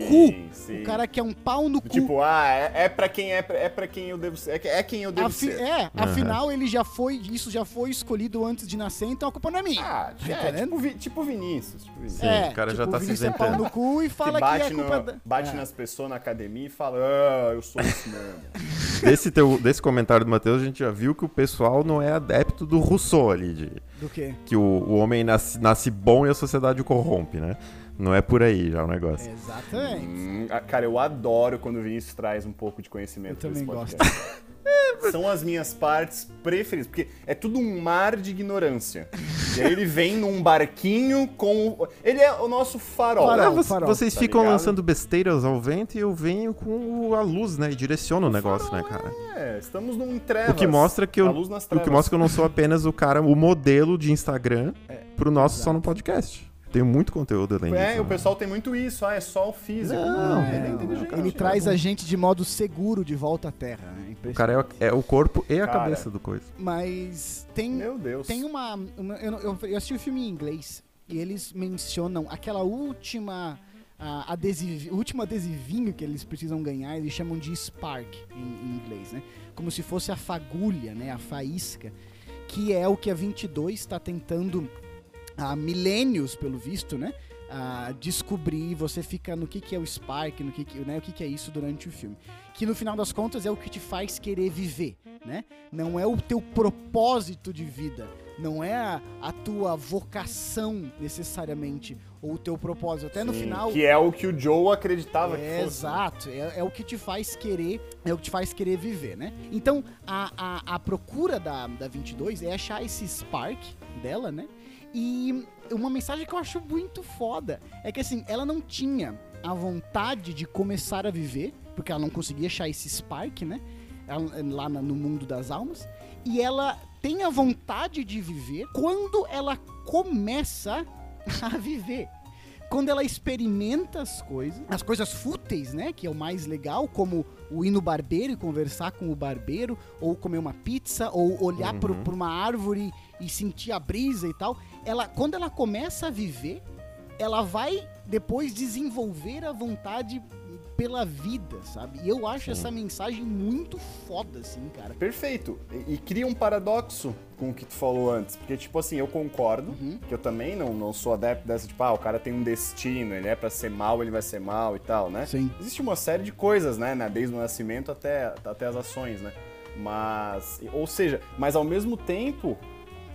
[SPEAKER 1] cu.
[SPEAKER 3] sim.
[SPEAKER 1] O cara que é um pau no cu.
[SPEAKER 3] Tipo, ah, é, é pra quem é, é pra quem eu devo ser. É, que- é quem eu devo
[SPEAKER 1] Afi-
[SPEAKER 3] ser.
[SPEAKER 1] é, afinal ele já foi, isso já foi escolhido antes de nascer, então a culpa não é minha.
[SPEAKER 3] Ah,
[SPEAKER 1] Tá
[SPEAKER 3] é, tipo, Vi- tipo Vinícius. Tipo Vinícius.
[SPEAKER 1] é,
[SPEAKER 2] o cara já
[SPEAKER 1] tipo,
[SPEAKER 2] tá
[SPEAKER 1] o
[SPEAKER 2] se
[SPEAKER 1] Vinícius é pau no cu e fala
[SPEAKER 3] que
[SPEAKER 1] que,
[SPEAKER 3] bate,
[SPEAKER 1] é culpa
[SPEAKER 3] no-
[SPEAKER 1] da...
[SPEAKER 3] bate
[SPEAKER 1] é.
[SPEAKER 3] nas pessoas na academia e fala, ah, eu sou isso mesmo.
[SPEAKER 2] Desse, teu, desse comentário do Matheus, a gente já viu que o pessoal não é adepto do Rousseau ali, de,
[SPEAKER 1] Do quê?
[SPEAKER 2] que o, o homem nasce, nasce bom e a sociedade o corrompe, né? Não é por aí já o negócio.
[SPEAKER 1] Exatamente.
[SPEAKER 3] Hum, cara, eu adoro quando o Vinícius traz um pouco de conhecimento
[SPEAKER 1] Eu
[SPEAKER 3] pra esse
[SPEAKER 1] também
[SPEAKER 3] podcast. São as minhas partes preferidas, porque é tudo um mar de ignorância. E aí ele vem num barquinho com. o- Ele é o nosso farol.
[SPEAKER 1] Farol.
[SPEAKER 2] Vo-
[SPEAKER 1] farol,
[SPEAKER 2] vocês
[SPEAKER 3] tá
[SPEAKER 2] ficam
[SPEAKER 3] ligado?
[SPEAKER 2] lançando besteiras ao vento e eu venho com o- a luz, né? E direciono o negócio, né, cara?
[SPEAKER 3] É, estamos num trevas.
[SPEAKER 2] O que mostra que eu,
[SPEAKER 3] A luz nas
[SPEAKER 2] o que mostra que eu não sou apenas o cara, o modelo de Instagram pro nosso só no podcast. Tenho muito conteúdo além
[SPEAKER 3] É,
[SPEAKER 2] disso.
[SPEAKER 3] o
[SPEAKER 2] né?
[SPEAKER 3] pessoal tem muito isso, ah, é só o físico.
[SPEAKER 2] Não,
[SPEAKER 3] ele é
[SPEAKER 1] Não,
[SPEAKER 3] inteligente.
[SPEAKER 1] ele traz a gente de modo seguro de volta à Terra. É
[SPEAKER 2] O cara é, o- é o corpo e a
[SPEAKER 3] Cara.
[SPEAKER 2] cabeça do coisa.
[SPEAKER 1] Mas tem,
[SPEAKER 3] Meu Deus.
[SPEAKER 1] tem uma. uma- eu, não- eu, eu assisti o filme em inglês e eles mencionam aquela última. ah, adesiv, o último adesivinho que eles precisam ganhar, eles chamam de Spark em, em inglês, né? Como se fosse a fagulha, né? A faísca, que é o que a 22 está tentando há milênios, pelo visto, né? a descobrir, você fica no que, que é o Spark, no que, que, né, o que, que é isso durante o filme. Que no final das contas é o que te faz querer viver, né? Não é o teu propósito de vida, não é a, a tua vocação necessariamente, ou o teu propósito. Até no
[SPEAKER 3] Sim,
[SPEAKER 1] final.
[SPEAKER 3] Que é o que o Joe acreditava
[SPEAKER 1] É,
[SPEAKER 3] que fosse.
[SPEAKER 1] exato, é, é o que te faz querer, é o que te faz querer viver, né? Então, a, a, a procura da, da 22 é achar esse spark dela, né? E uma mensagem que eu acho muito foda é que, assim, ela não tinha a vontade de começar a viver, porque ela não conseguia achar esse spark, né? Lá no mundo das almas. E ela tem a vontade de viver quando ela começa a viver quando ela experimenta as coisas, as coisas fúteis, né, que é o mais legal, como o ir no barbeiro e conversar com o barbeiro, ou comer uma pizza, ou olhar por, por uma árvore e sentir a brisa e tal, ela, quando ela começa a viver, ela vai depois desenvolver a vontade pela vida, sabe? E eu acho essa mensagem muito foda, assim, cara.
[SPEAKER 3] Perfeito. E, e cria um paradoxo com o que tu falou antes. Porque, tipo assim, eu concordo
[SPEAKER 1] Uhum.
[SPEAKER 3] que eu também não, não sou adepto dessa, tipo, ah, o cara tem um destino, ele é pra ser mal, ele vai ser mal e tal, né?
[SPEAKER 1] Sim.
[SPEAKER 3] Existe uma série de coisas, né? né, Desde o nascimento até, até as ações, né? Mas, ou seja, mas ao mesmo tempo,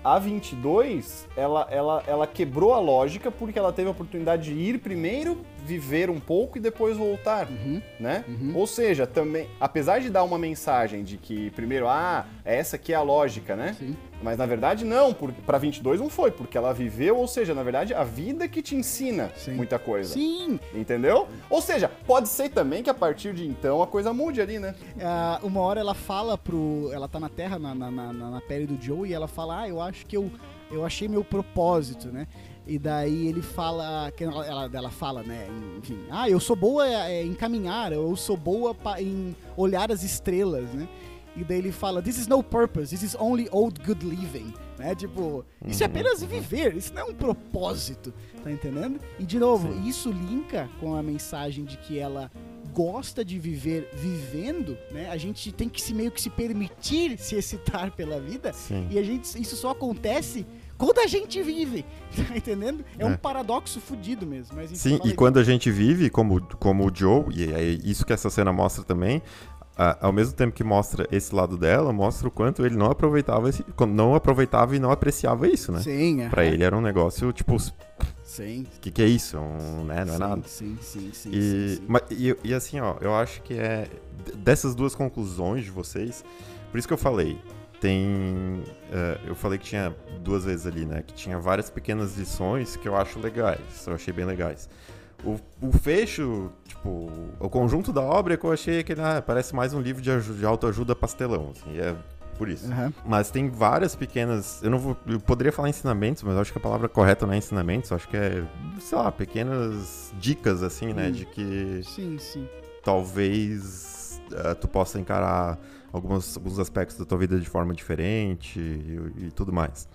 [SPEAKER 3] a 22, ela, ela, ela quebrou a lógica porque ela teve a oportunidade de ir primeiro, viver um pouco e depois voltar,
[SPEAKER 1] Uhum.
[SPEAKER 3] né? Ou seja, também, apesar de dar uma mensagem de que primeiro, ah, essa aqui é a lógica, né?
[SPEAKER 1] Sim.
[SPEAKER 3] Mas na verdade não, para 22 não foi, porque ela viveu, ou seja, na verdade a vida que te ensina
[SPEAKER 1] Sim.
[SPEAKER 3] muita coisa.
[SPEAKER 1] Sim,
[SPEAKER 3] Entendeu? Ou seja, pode ser também que a partir de então a coisa mude ali, né?
[SPEAKER 1] Ah, uma hora ela fala pro. Ela tá na terra, na, na, na, na pele do Joe, e ela fala: Ah, eu acho que eu, eu achei meu propósito, né? E daí ele fala. Que ela, ela, fala, né? Enfim, ah, eu sou boa é, em caminhar, eu sou boa em olhar as estrelas, né? E daí ele fala: This is no purpose, this is only old good living. Né? Tipo, isso é apenas viver, isso não é um propósito, tá entendendo? E de novo, isso linka com a mensagem de que ela gosta de viver vivendo, né? A gente tem que se meio que se permitir se excitar pela vida.
[SPEAKER 2] Sim.
[SPEAKER 1] E a gente, isso só acontece quando a gente vive, tá entendendo? É, um
[SPEAKER 2] É.
[SPEAKER 1] paradoxo fudido mesmo. Mas, enfim,
[SPEAKER 2] Sim, e
[SPEAKER 1] aí.
[SPEAKER 2] quando a gente vive, como, como o Joe, e é isso que essa cena mostra também, a- ao mesmo tempo que mostra esse lado dela, mostra o quanto ele não aproveitava esse, não aproveitava e não apreciava isso, né?
[SPEAKER 1] Sim, é.
[SPEAKER 2] Pra ele era um negócio, tipo, o
[SPEAKER 1] Sim.
[SPEAKER 2] que, que é isso? Um, né? Não é
[SPEAKER 1] sim,
[SPEAKER 2] nada.
[SPEAKER 1] Sim, sim, sim.
[SPEAKER 2] E,
[SPEAKER 1] sim, sim.
[SPEAKER 2] ma- e, e assim, ó, eu acho que é dessas duas conclusões de vocês, por isso que eu falei, tem. eh, eu falei que tinha duas vezes ali, né? Que tinha várias pequenas lições que eu acho legais, eu achei bem legais. O, o fecho, tipo, o conjunto da obra é que eu achei que ah, parece mais um livro de, de autoajuda pastelão, assim, é por isso.
[SPEAKER 1] Aham.
[SPEAKER 2] Mas tem várias pequenas. Eu não vou. Eu poderia falar ensinamentos, mas eu acho que a palavra correta não é ensinamentos. Acho que é, sei lá, pequenas dicas, assim, né?
[SPEAKER 1] Hum.
[SPEAKER 2] De que
[SPEAKER 1] Sim, sim.
[SPEAKER 2] talvez eh, tu possa encarar alguns, alguns aspectos da tua vida de forma diferente e, e tudo mais.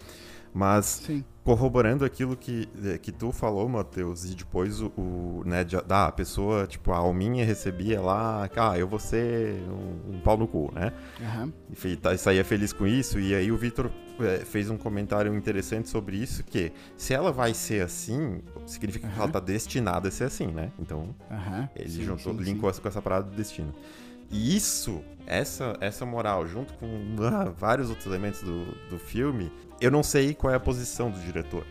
[SPEAKER 2] Mas
[SPEAKER 1] Sim.
[SPEAKER 2] corroborando aquilo que, eh, que tu falou, Matheus, e depois o, o né, de, da a pessoa, tipo, a alminha recebia lá, ah, eu vou ser um, um pau no cu, né?
[SPEAKER 1] Aham.
[SPEAKER 2] E tá- saía feliz com isso. E aí o Vitor é, fez um comentário interessante sobre isso, que se ela vai ser assim, significa que ela tá destinada a ser assim, né? Então
[SPEAKER 1] Aham.
[SPEAKER 2] ele
[SPEAKER 1] Sim,
[SPEAKER 2] juntou,
[SPEAKER 1] sim,
[SPEAKER 2] linkou essa com essa parada do destino. E isso, essa, essa moral, junto com ah, vários outros elementos do, do filme, eu não sei qual é a posição do diretor.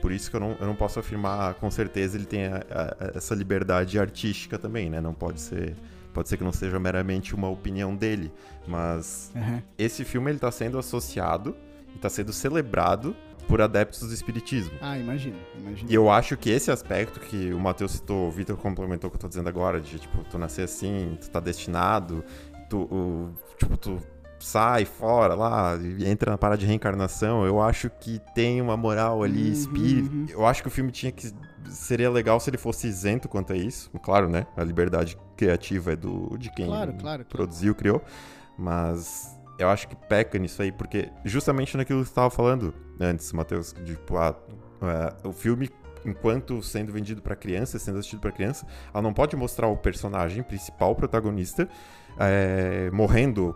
[SPEAKER 2] Por isso que eu não, eu não posso afirmar com certeza ele tem a- a- essa liberdade artística também, né? Não pode ser. Pode ser que não seja meramente uma opinião dele, mas.
[SPEAKER 1] Aham.
[SPEAKER 2] esse filme ele tá sendo associado e tá sendo celebrado por adeptos do espiritismo.
[SPEAKER 1] Ah, imagino, imagino.
[SPEAKER 2] E eu acho que esse aspecto que o Matheus citou, o Vitor complementou o que eu tô dizendo agora, de tipo, tu nascer assim, tu tá destinado, tu, o- tipo, tu sai fora lá e entra na parada de reencarnação, eu acho que tem uma moral ali,
[SPEAKER 1] Uhum,
[SPEAKER 2] espírito.
[SPEAKER 1] uhum.
[SPEAKER 2] Eu acho que o filme tinha que. Seria legal se ele fosse isento quanto a isso. Claro, né? A liberdade criativa é do de quem
[SPEAKER 1] Claro, claro, claro.
[SPEAKER 2] produziu, criou. Mas eu acho que peca nisso aí, porque justamente naquilo que você estava falando antes, Matheus, tipo, ah, é, o filme, enquanto sendo vendido pra criança, sendo assistido pra criança, ela não pode mostrar o personagem principal, o protagonista, é, morrendo,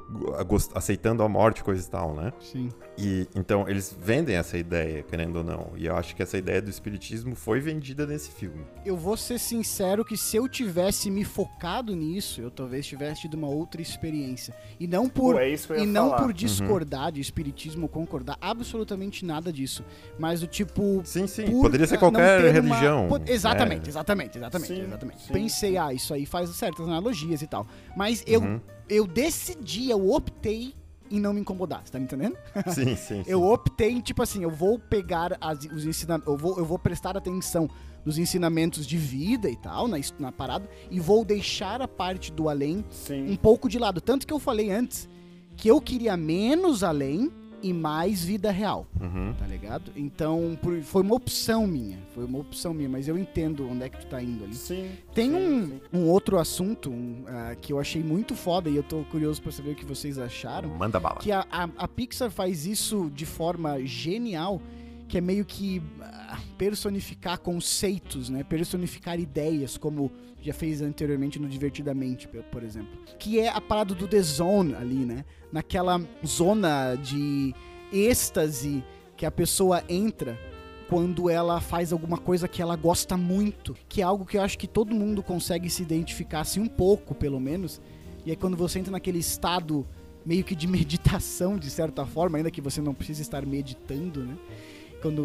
[SPEAKER 2] aceitando a morte, coisa e tal, né?
[SPEAKER 1] Sim.
[SPEAKER 2] E então eles vendem essa ideia, querendo ou não. E eu acho que essa ideia do espiritismo foi vendida nesse filme.
[SPEAKER 1] Eu vou ser sincero que se eu tivesse me focado nisso, eu talvez tivesse tido uma outra experiência. E não por
[SPEAKER 3] Pô, é isso que eu ia
[SPEAKER 1] e não
[SPEAKER 3] falar.
[SPEAKER 1] por discordar de espiritismo ou concordar absolutamente nada disso, mas o tipo
[SPEAKER 2] Sim, sim.
[SPEAKER 1] por,
[SPEAKER 2] Poderia ser qualquer
[SPEAKER 1] uma-
[SPEAKER 2] religião.
[SPEAKER 1] po- Exatamente,
[SPEAKER 2] né?
[SPEAKER 1] exatamente, exatamente,
[SPEAKER 3] Sim,
[SPEAKER 1] exatamente.
[SPEAKER 3] sim.
[SPEAKER 1] Pensei, ah, isso aí faz certas analogias e tal. Mas eu,
[SPEAKER 2] Uhum.
[SPEAKER 1] Eu decidi, eu optei em não me incomodar, você tá me entendendo?
[SPEAKER 2] Sim, sim. sim.
[SPEAKER 1] Eu optei em, tipo assim, eu vou pegar as- os ensinamentos, eu vou, eu vou prestar atenção nos ensinamentos de vida e tal, na, na parada, e vou deixar a parte do além
[SPEAKER 3] Sim.
[SPEAKER 1] um pouco de lado. Tanto que eu falei antes que eu queria menos além e mais vida real,
[SPEAKER 2] Uhum.
[SPEAKER 1] tá ligado? Então, por- foi uma opção minha, foi uma opção minha, mas eu entendo onde é que tu tá indo ali.
[SPEAKER 3] Sim.
[SPEAKER 1] Tem
[SPEAKER 3] sim,
[SPEAKER 1] um,
[SPEAKER 3] sim.
[SPEAKER 1] um outro assunto um, ah, que eu achei muito foda e eu tô curioso pra saber o que vocês acharam.
[SPEAKER 2] Manda bala.
[SPEAKER 1] Que a, a, a Pixar faz isso de forma genial, que é meio que ah, personificar conceitos, né? Personificar ideias, como já fez anteriormente no Divertidamente, por, exemplo. Que é a parada do The Zone ali, né? Naquela zona de êxtase que a pessoa entra quando ela faz alguma coisa que ela gosta muito, que é algo que eu acho que todo mundo consegue se identificar assim um pouco, pelo menos. E aí quando você entra naquele estado meio que de meditação, de certa forma, ainda que você não precise estar meditando, né?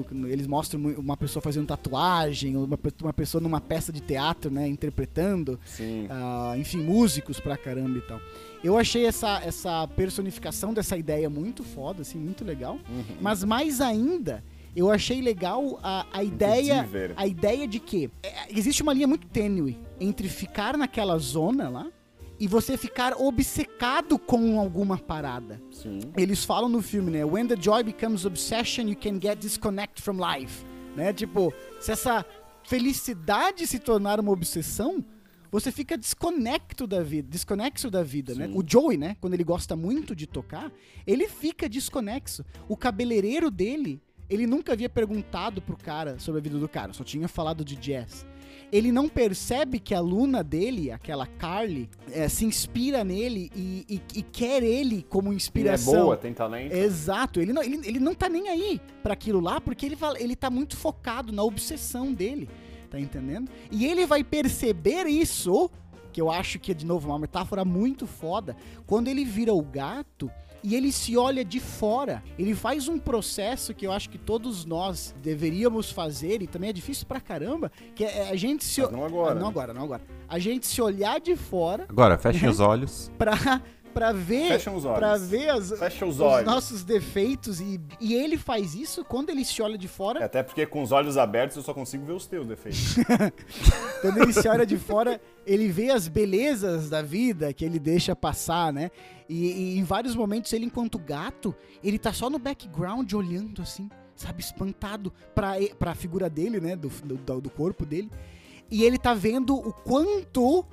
[SPEAKER 1] Quando, eles mostram uma pessoa fazendo tatuagem, uma, uma pessoa numa peça de teatro, né, interpretando,
[SPEAKER 3] Sim.
[SPEAKER 1] ah, enfim, músicos pra caramba e tal. Eu achei essa, essa personificação dessa ideia muito foda, assim, muito legal.
[SPEAKER 3] Uhum.
[SPEAKER 1] Mas mais ainda, eu achei legal a, a ideia a ideia de que é, existe uma linha muito tênue entre ficar naquela zona lá e você ficar obcecado com alguma parada.
[SPEAKER 3] Sim.
[SPEAKER 1] Eles falam no filme, né? When the joy becomes obsession, you can get disconnect from life. Né? Tipo, se essa felicidade se tornar uma obsessão, você fica desconecto da vida, desconexo da vida, né?
[SPEAKER 3] Sim.
[SPEAKER 1] O Joey, né? Quando ele gosta muito de tocar, ele fica desconexo. O cabeleireiro dele, ele nunca havia perguntado pro cara sobre a vida do cara, só tinha falado de jazz. Ele não percebe que a aluna dele, aquela Carly, é, se inspira nele e, e- e quer ele como
[SPEAKER 3] Ele é
[SPEAKER 1] inspiração.
[SPEAKER 3] boa, tem talento.
[SPEAKER 1] Exato, ele não, ele, ele não tá nem aí pra aquilo lá, porque ele, ele tá muito focado na obsessão dele, tá entendendo? E ele vai perceber isso, que eu acho que é de novo uma metáfora muito foda, quando ele vira o gato e ele se olha de fora. Ele faz um processo que eu acho que todos nós deveríamos fazer, e também é difícil pra caramba, que é a gente se.
[SPEAKER 3] Mas não agora,
[SPEAKER 1] Ah, não
[SPEAKER 3] né?
[SPEAKER 1] agora, não agora. A gente se olhar de fora
[SPEAKER 2] Agora, fechem os olhos.
[SPEAKER 1] pra, pra ver.
[SPEAKER 3] Fecham os olhos.
[SPEAKER 1] Pra ver as,
[SPEAKER 3] os
[SPEAKER 1] os
[SPEAKER 3] olhos.
[SPEAKER 1] nossos defeitos e, e ele faz isso quando ele se olha de
[SPEAKER 3] É,
[SPEAKER 1] fora.
[SPEAKER 3] Até porque com os olhos abertos eu só consigo ver os teus defeitos.
[SPEAKER 1] Quando ele se olha de fora, ele vê as belezas da vida que ele deixa passar, né? E, e em vários momentos ele, enquanto gato, ele tá só no background olhando assim, sabe, espantado pra, e- pra figura dele, né? Do, do, do corpo dele. E ele tá vendo o quanto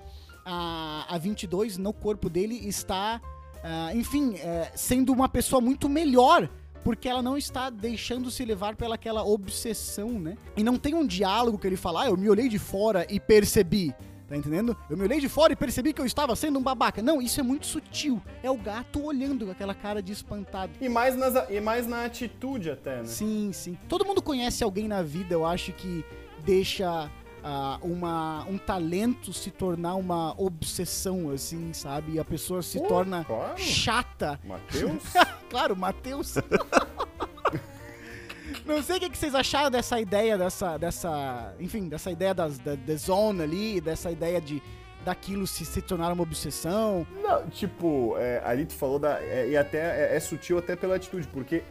[SPEAKER 1] a, a 22 no corpo dele está, ah, enfim, é, sendo uma pessoa muito melhor. Porque ela não está deixando se levar pelaquela obsessão, né? E não tem um diálogo que ele fala, ah, eu me olhei de fora e percebi. Tá entendendo? Eu me olhei de fora e percebi que eu estava sendo um babaca. Não, isso é muito sutil. É o gato olhando com aquela cara de espantado.
[SPEAKER 3] E mais, nas, e mais na atitude até, né?
[SPEAKER 1] Sim, sim. Todo mundo conhece alguém na vida, eu acho que deixa ah, uma, um talento se tornar uma obsessão, assim, sabe? E a pessoa se
[SPEAKER 3] Pô,
[SPEAKER 1] torna
[SPEAKER 3] claro.
[SPEAKER 1] chata.
[SPEAKER 3] Matheus?
[SPEAKER 1] Claro, Matheus. Não sei o que vocês acharam dessa ideia, dessa, dessa, enfim, dessa ideia das, da, da zona ali, dessa ideia de daquilo se, se tornar uma obsessão.
[SPEAKER 3] Não, tipo, é, ali tu falou da. é, e até é, é sutil até pela atitude, porque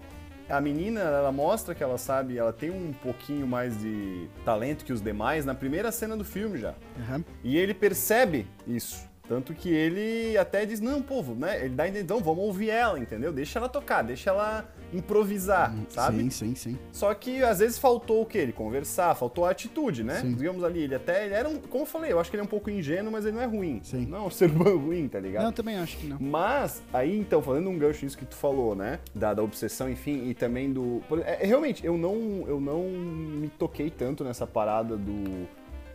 [SPEAKER 3] a menina, ela mostra que ela sabe, ela tem um pouquinho mais de talento que os demais na primeira cena do filme já.
[SPEAKER 1] Aham.
[SPEAKER 3] E ele percebe isso. Tanto que ele até diz, não, povo, né? Ele dá a então vamos ouvir ela, entendeu? Deixa ela tocar, deixa ela improvisar, sabe?
[SPEAKER 1] Sim, sim, sim.
[SPEAKER 3] Só que às vezes faltou o quê? Ele conversar, faltou a atitude, né?
[SPEAKER 1] Sim.
[SPEAKER 3] Digamos ali, ele até, ele era um, como eu falei, eu acho que ele é um pouco ingênuo, mas ele não é ruim.
[SPEAKER 1] Sim.
[SPEAKER 3] Não é um ser humano ruim, tá ligado?
[SPEAKER 1] Não, eu também acho que não.
[SPEAKER 3] Mas, aí então, falando um gancho nisso que tu falou, né? Da, da obsessão, enfim, e também do. é, realmente, eu não, eu não me toquei tanto nessa parada do.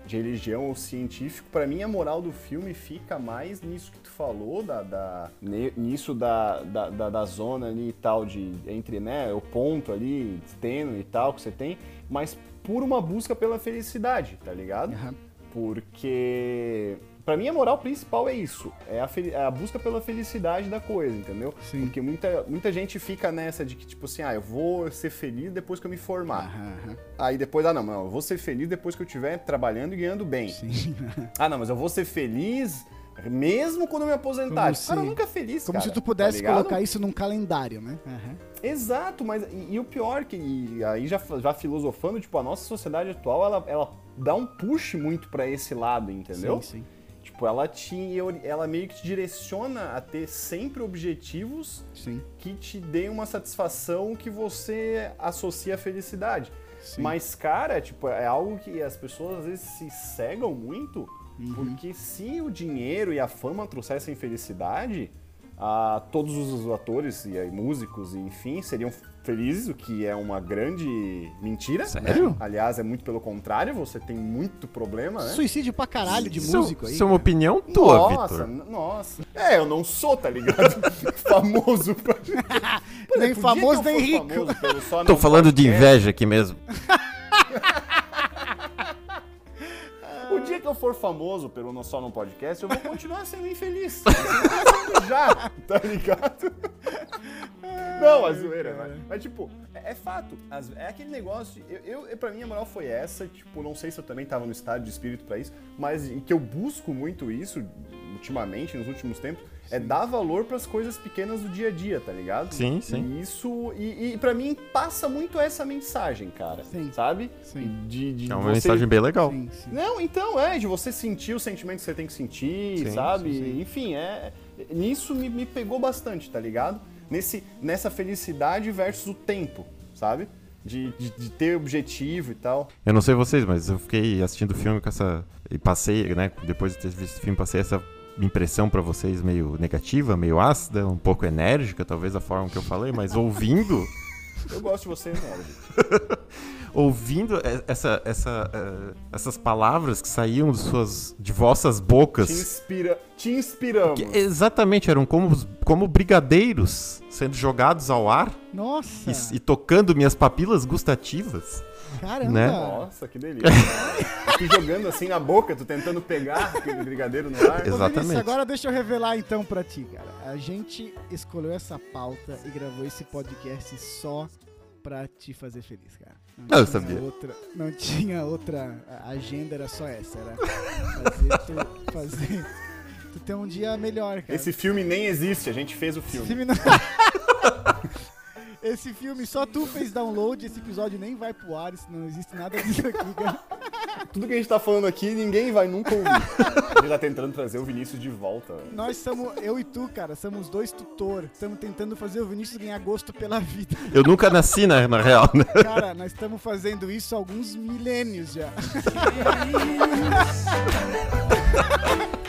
[SPEAKER 3] De religião ou científico, Pra mim a moral do filme fica mais nisso que tu falou, da, da- nisso da, da, da, da zona ali e tal, de entre né, o ponto ali, tênue e tal que você tem, mas por uma busca pela felicidade, tá ligado?
[SPEAKER 1] Aham.
[SPEAKER 3] Porque Pra mim a moral principal é isso, é a, é a busca pela felicidade da coisa, entendeu?
[SPEAKER 1] Sim.
[SPEAKER 3] Porque muita, muita gente fica nessa de que tipo assim, ah, eu vou ser feliz depois que eu me formar.
[SPEAKER 1] Aham.
[SPEAKER 3] Aí depois, ah não, não, eu vou ser feliz depois que eu estiver trabalhando e ganhando bem.
[SPEAKER 1] Sim.
[SPEAKER 3] Ah não, mas eu vou ser feliz mesmo quando eu me aposentar.
[SPEAKER 1] Como
[SPEAKER 3] o cara
[SPEAKER 1] se-
[SPEAKER 3] nunca é feliz,
[SPEAKER 1] Como
[SPEAKER 3] cara,
[SPEAKER 1] se tu
[SPEAKER 3] tá
[SPEAKER 1] pudesse
[SPEAKER 3] ligado?
[SPEAKER 1] colocar isso num calendário, né? Aham.
[SPEAKER 3] Exato, mas e, e o pior que e aí já, já filosofando, tipo, a nossa sociedade atual, ela, ela dá um push muito pra esse lado, entendeu?
[SPEAKER 1] Sim, sim.
[SPEAKER 3] Tipo, ela te ela meio que te direciona a ter sempre objetivos
[SPEAKER 1] Sim.
[SPEAKER 3] que te deem uma satisfação que você associa à felicidade.
[SPEAKER 1] Sim.
[SPEAKER 3] Mas, cara, tipo, é algo que as pessoas às vezes se cegam muito,
[SPEAKER 1] Uhum.
[SPEAKER 3] porque se o dinheiro e a fama trouxessem felicidade, ah, todos os atores e aí, músicos, e enfim, seriam felizes, o que é uma grande mentira.
[SPEAKER 2] Sério?
[SPEAKER 3] né? Aliás, é muito pelo contrário, você tem muito problema, né?
[SPEAKER 1] Suicídio pra caralho de
[SPEAKER 2] Isso-
[SPEAKER 1] músico aí.
[SPEAKER 2] Isso é uma opinião tua,
[SPEAKER 3] nossa, nossa. É, eu não sou, tá ligado? famoso. Pra... Pô,
[SPEAKER 1] Nem famoso, nem rico.
[SPEAKER 3] famoso
[SPEAKER 2] Tô falando de inveja aqui mesmo.
[SPEAKER 3] Eu for famoso pelo Não Só Não Podcast, eu vou continuar sendo infeliz. Já, tá ligado? Não, a zoeira, mas, mas tipo, é, é fato. As- é aquele negócio. Eu, eu, pra mim, a moral foi essa. Tipo, não sei se eu também tava no estado de espírito pra isso, mas que eu busco muito isso ultimamente, nos últimos tempos, é dar valor pras coisas pequenas do dia a dia, tá ligado?
[SPEAKER 2] Sim, sim.
[SPEAKER 3] E isso, e, e pra mim, passa muito essa mensagem, cara.
[SPEAKER 1] Sim.
[SPEAKER 3] Sabe?
[SPEAKER 1] Sim.
[SPEAKER 3] De, de
[SPEAKER 2] É uma
[SPEAKER 3] você-
[SPEAKER 2] mensagem bem legal.
[SPEAKER 1] Sim, sim.
[SPEAKER 3] não, então, é, de você sentir o sentimento que você tem que sentir,
[SPEAKER 2] Sim,
[SPEAKER 3] sabe?
[SPEAKER 1] sim, sim.
[SPEAKER 3] Enfim, é. Nisso me, me pegou bastante, tá ligado? Nesse, nessa felicidade versus o tempo, sabe? De, de, de ter objetivo e tal.
[SPEAKER 2] Eu não sei vocês, mas eu fiquei assistindo o filme com essa. E passei, né? Depois de ter visto o filme, passei essa impressão pra vocês meio negativa, meio ácida, um pouco enérgica, talvez a forma que eu falei, mas ouvindo.
[SPEAKER 3] Eu gosto de você, nerd.
[SPEAKER 2] Ouvindo essa, essa, eh, essas palavras que saíam de, suas, de vossas bocas.
[SPEAKER 3] Te, inspira... Te inspiramos.
[SPEAKER 2] que exatamente, eram como, como brigadeiros sendo jogados ao ar
[SPEAKER 1] Nossa,
[SPEAKER 2] e, e tocando minhas papilas gustativas.
[SPEAKER 1] Caramba.
[SPEAKER 2] né?
[SPEAKER 3] Nossa, que delícia. tu jogando assim na boca, tu tentando pegar aquele brigadeiro no ar.
[SPEAKER 2] Exatamente.
[SPEAKER 1] agora deixa eu revelar então pra ti, cara. A gente escolheu essa pauta e gravou esse podcast só pra te fazer feliz, cara.
[SPEAKER 2] Não, eu
[SPEAKER 1] tinha
[SPEAKER 2] sabia.
[SPEAKER 1] Outra, não tinha outra agenda, era só essa. Era fazer tu, fazer, tu ter um dia melhor, cara.
[SPEAKER 3] Esse filme nem existe, a gente fez o
[SPEAKER 1] Esse
[SPEAKER 3] filme.
[SPEAKER 1] filme não- Esse filme só tu fez download, esse episódio nem vai pro ar, isso não existe nada disso aqui, cara.
[SPEAKER 3] Tudo que a gente tá falando aqui, ninguém vai nunca ouvir. A gente tá tentando trazer o Vinícius de volta.
[SPEAKER 1] Nós somos, eu e tu, cara, somos dois tutor. Estamos tentando fazer o Vinícius ganhar gosto pela vida.
[SPEAKER 2] Eu nunca nasci, na, na real, né?
[SPEAKER 1] Cara, nós estamos fazendo isso há alguns milênios já.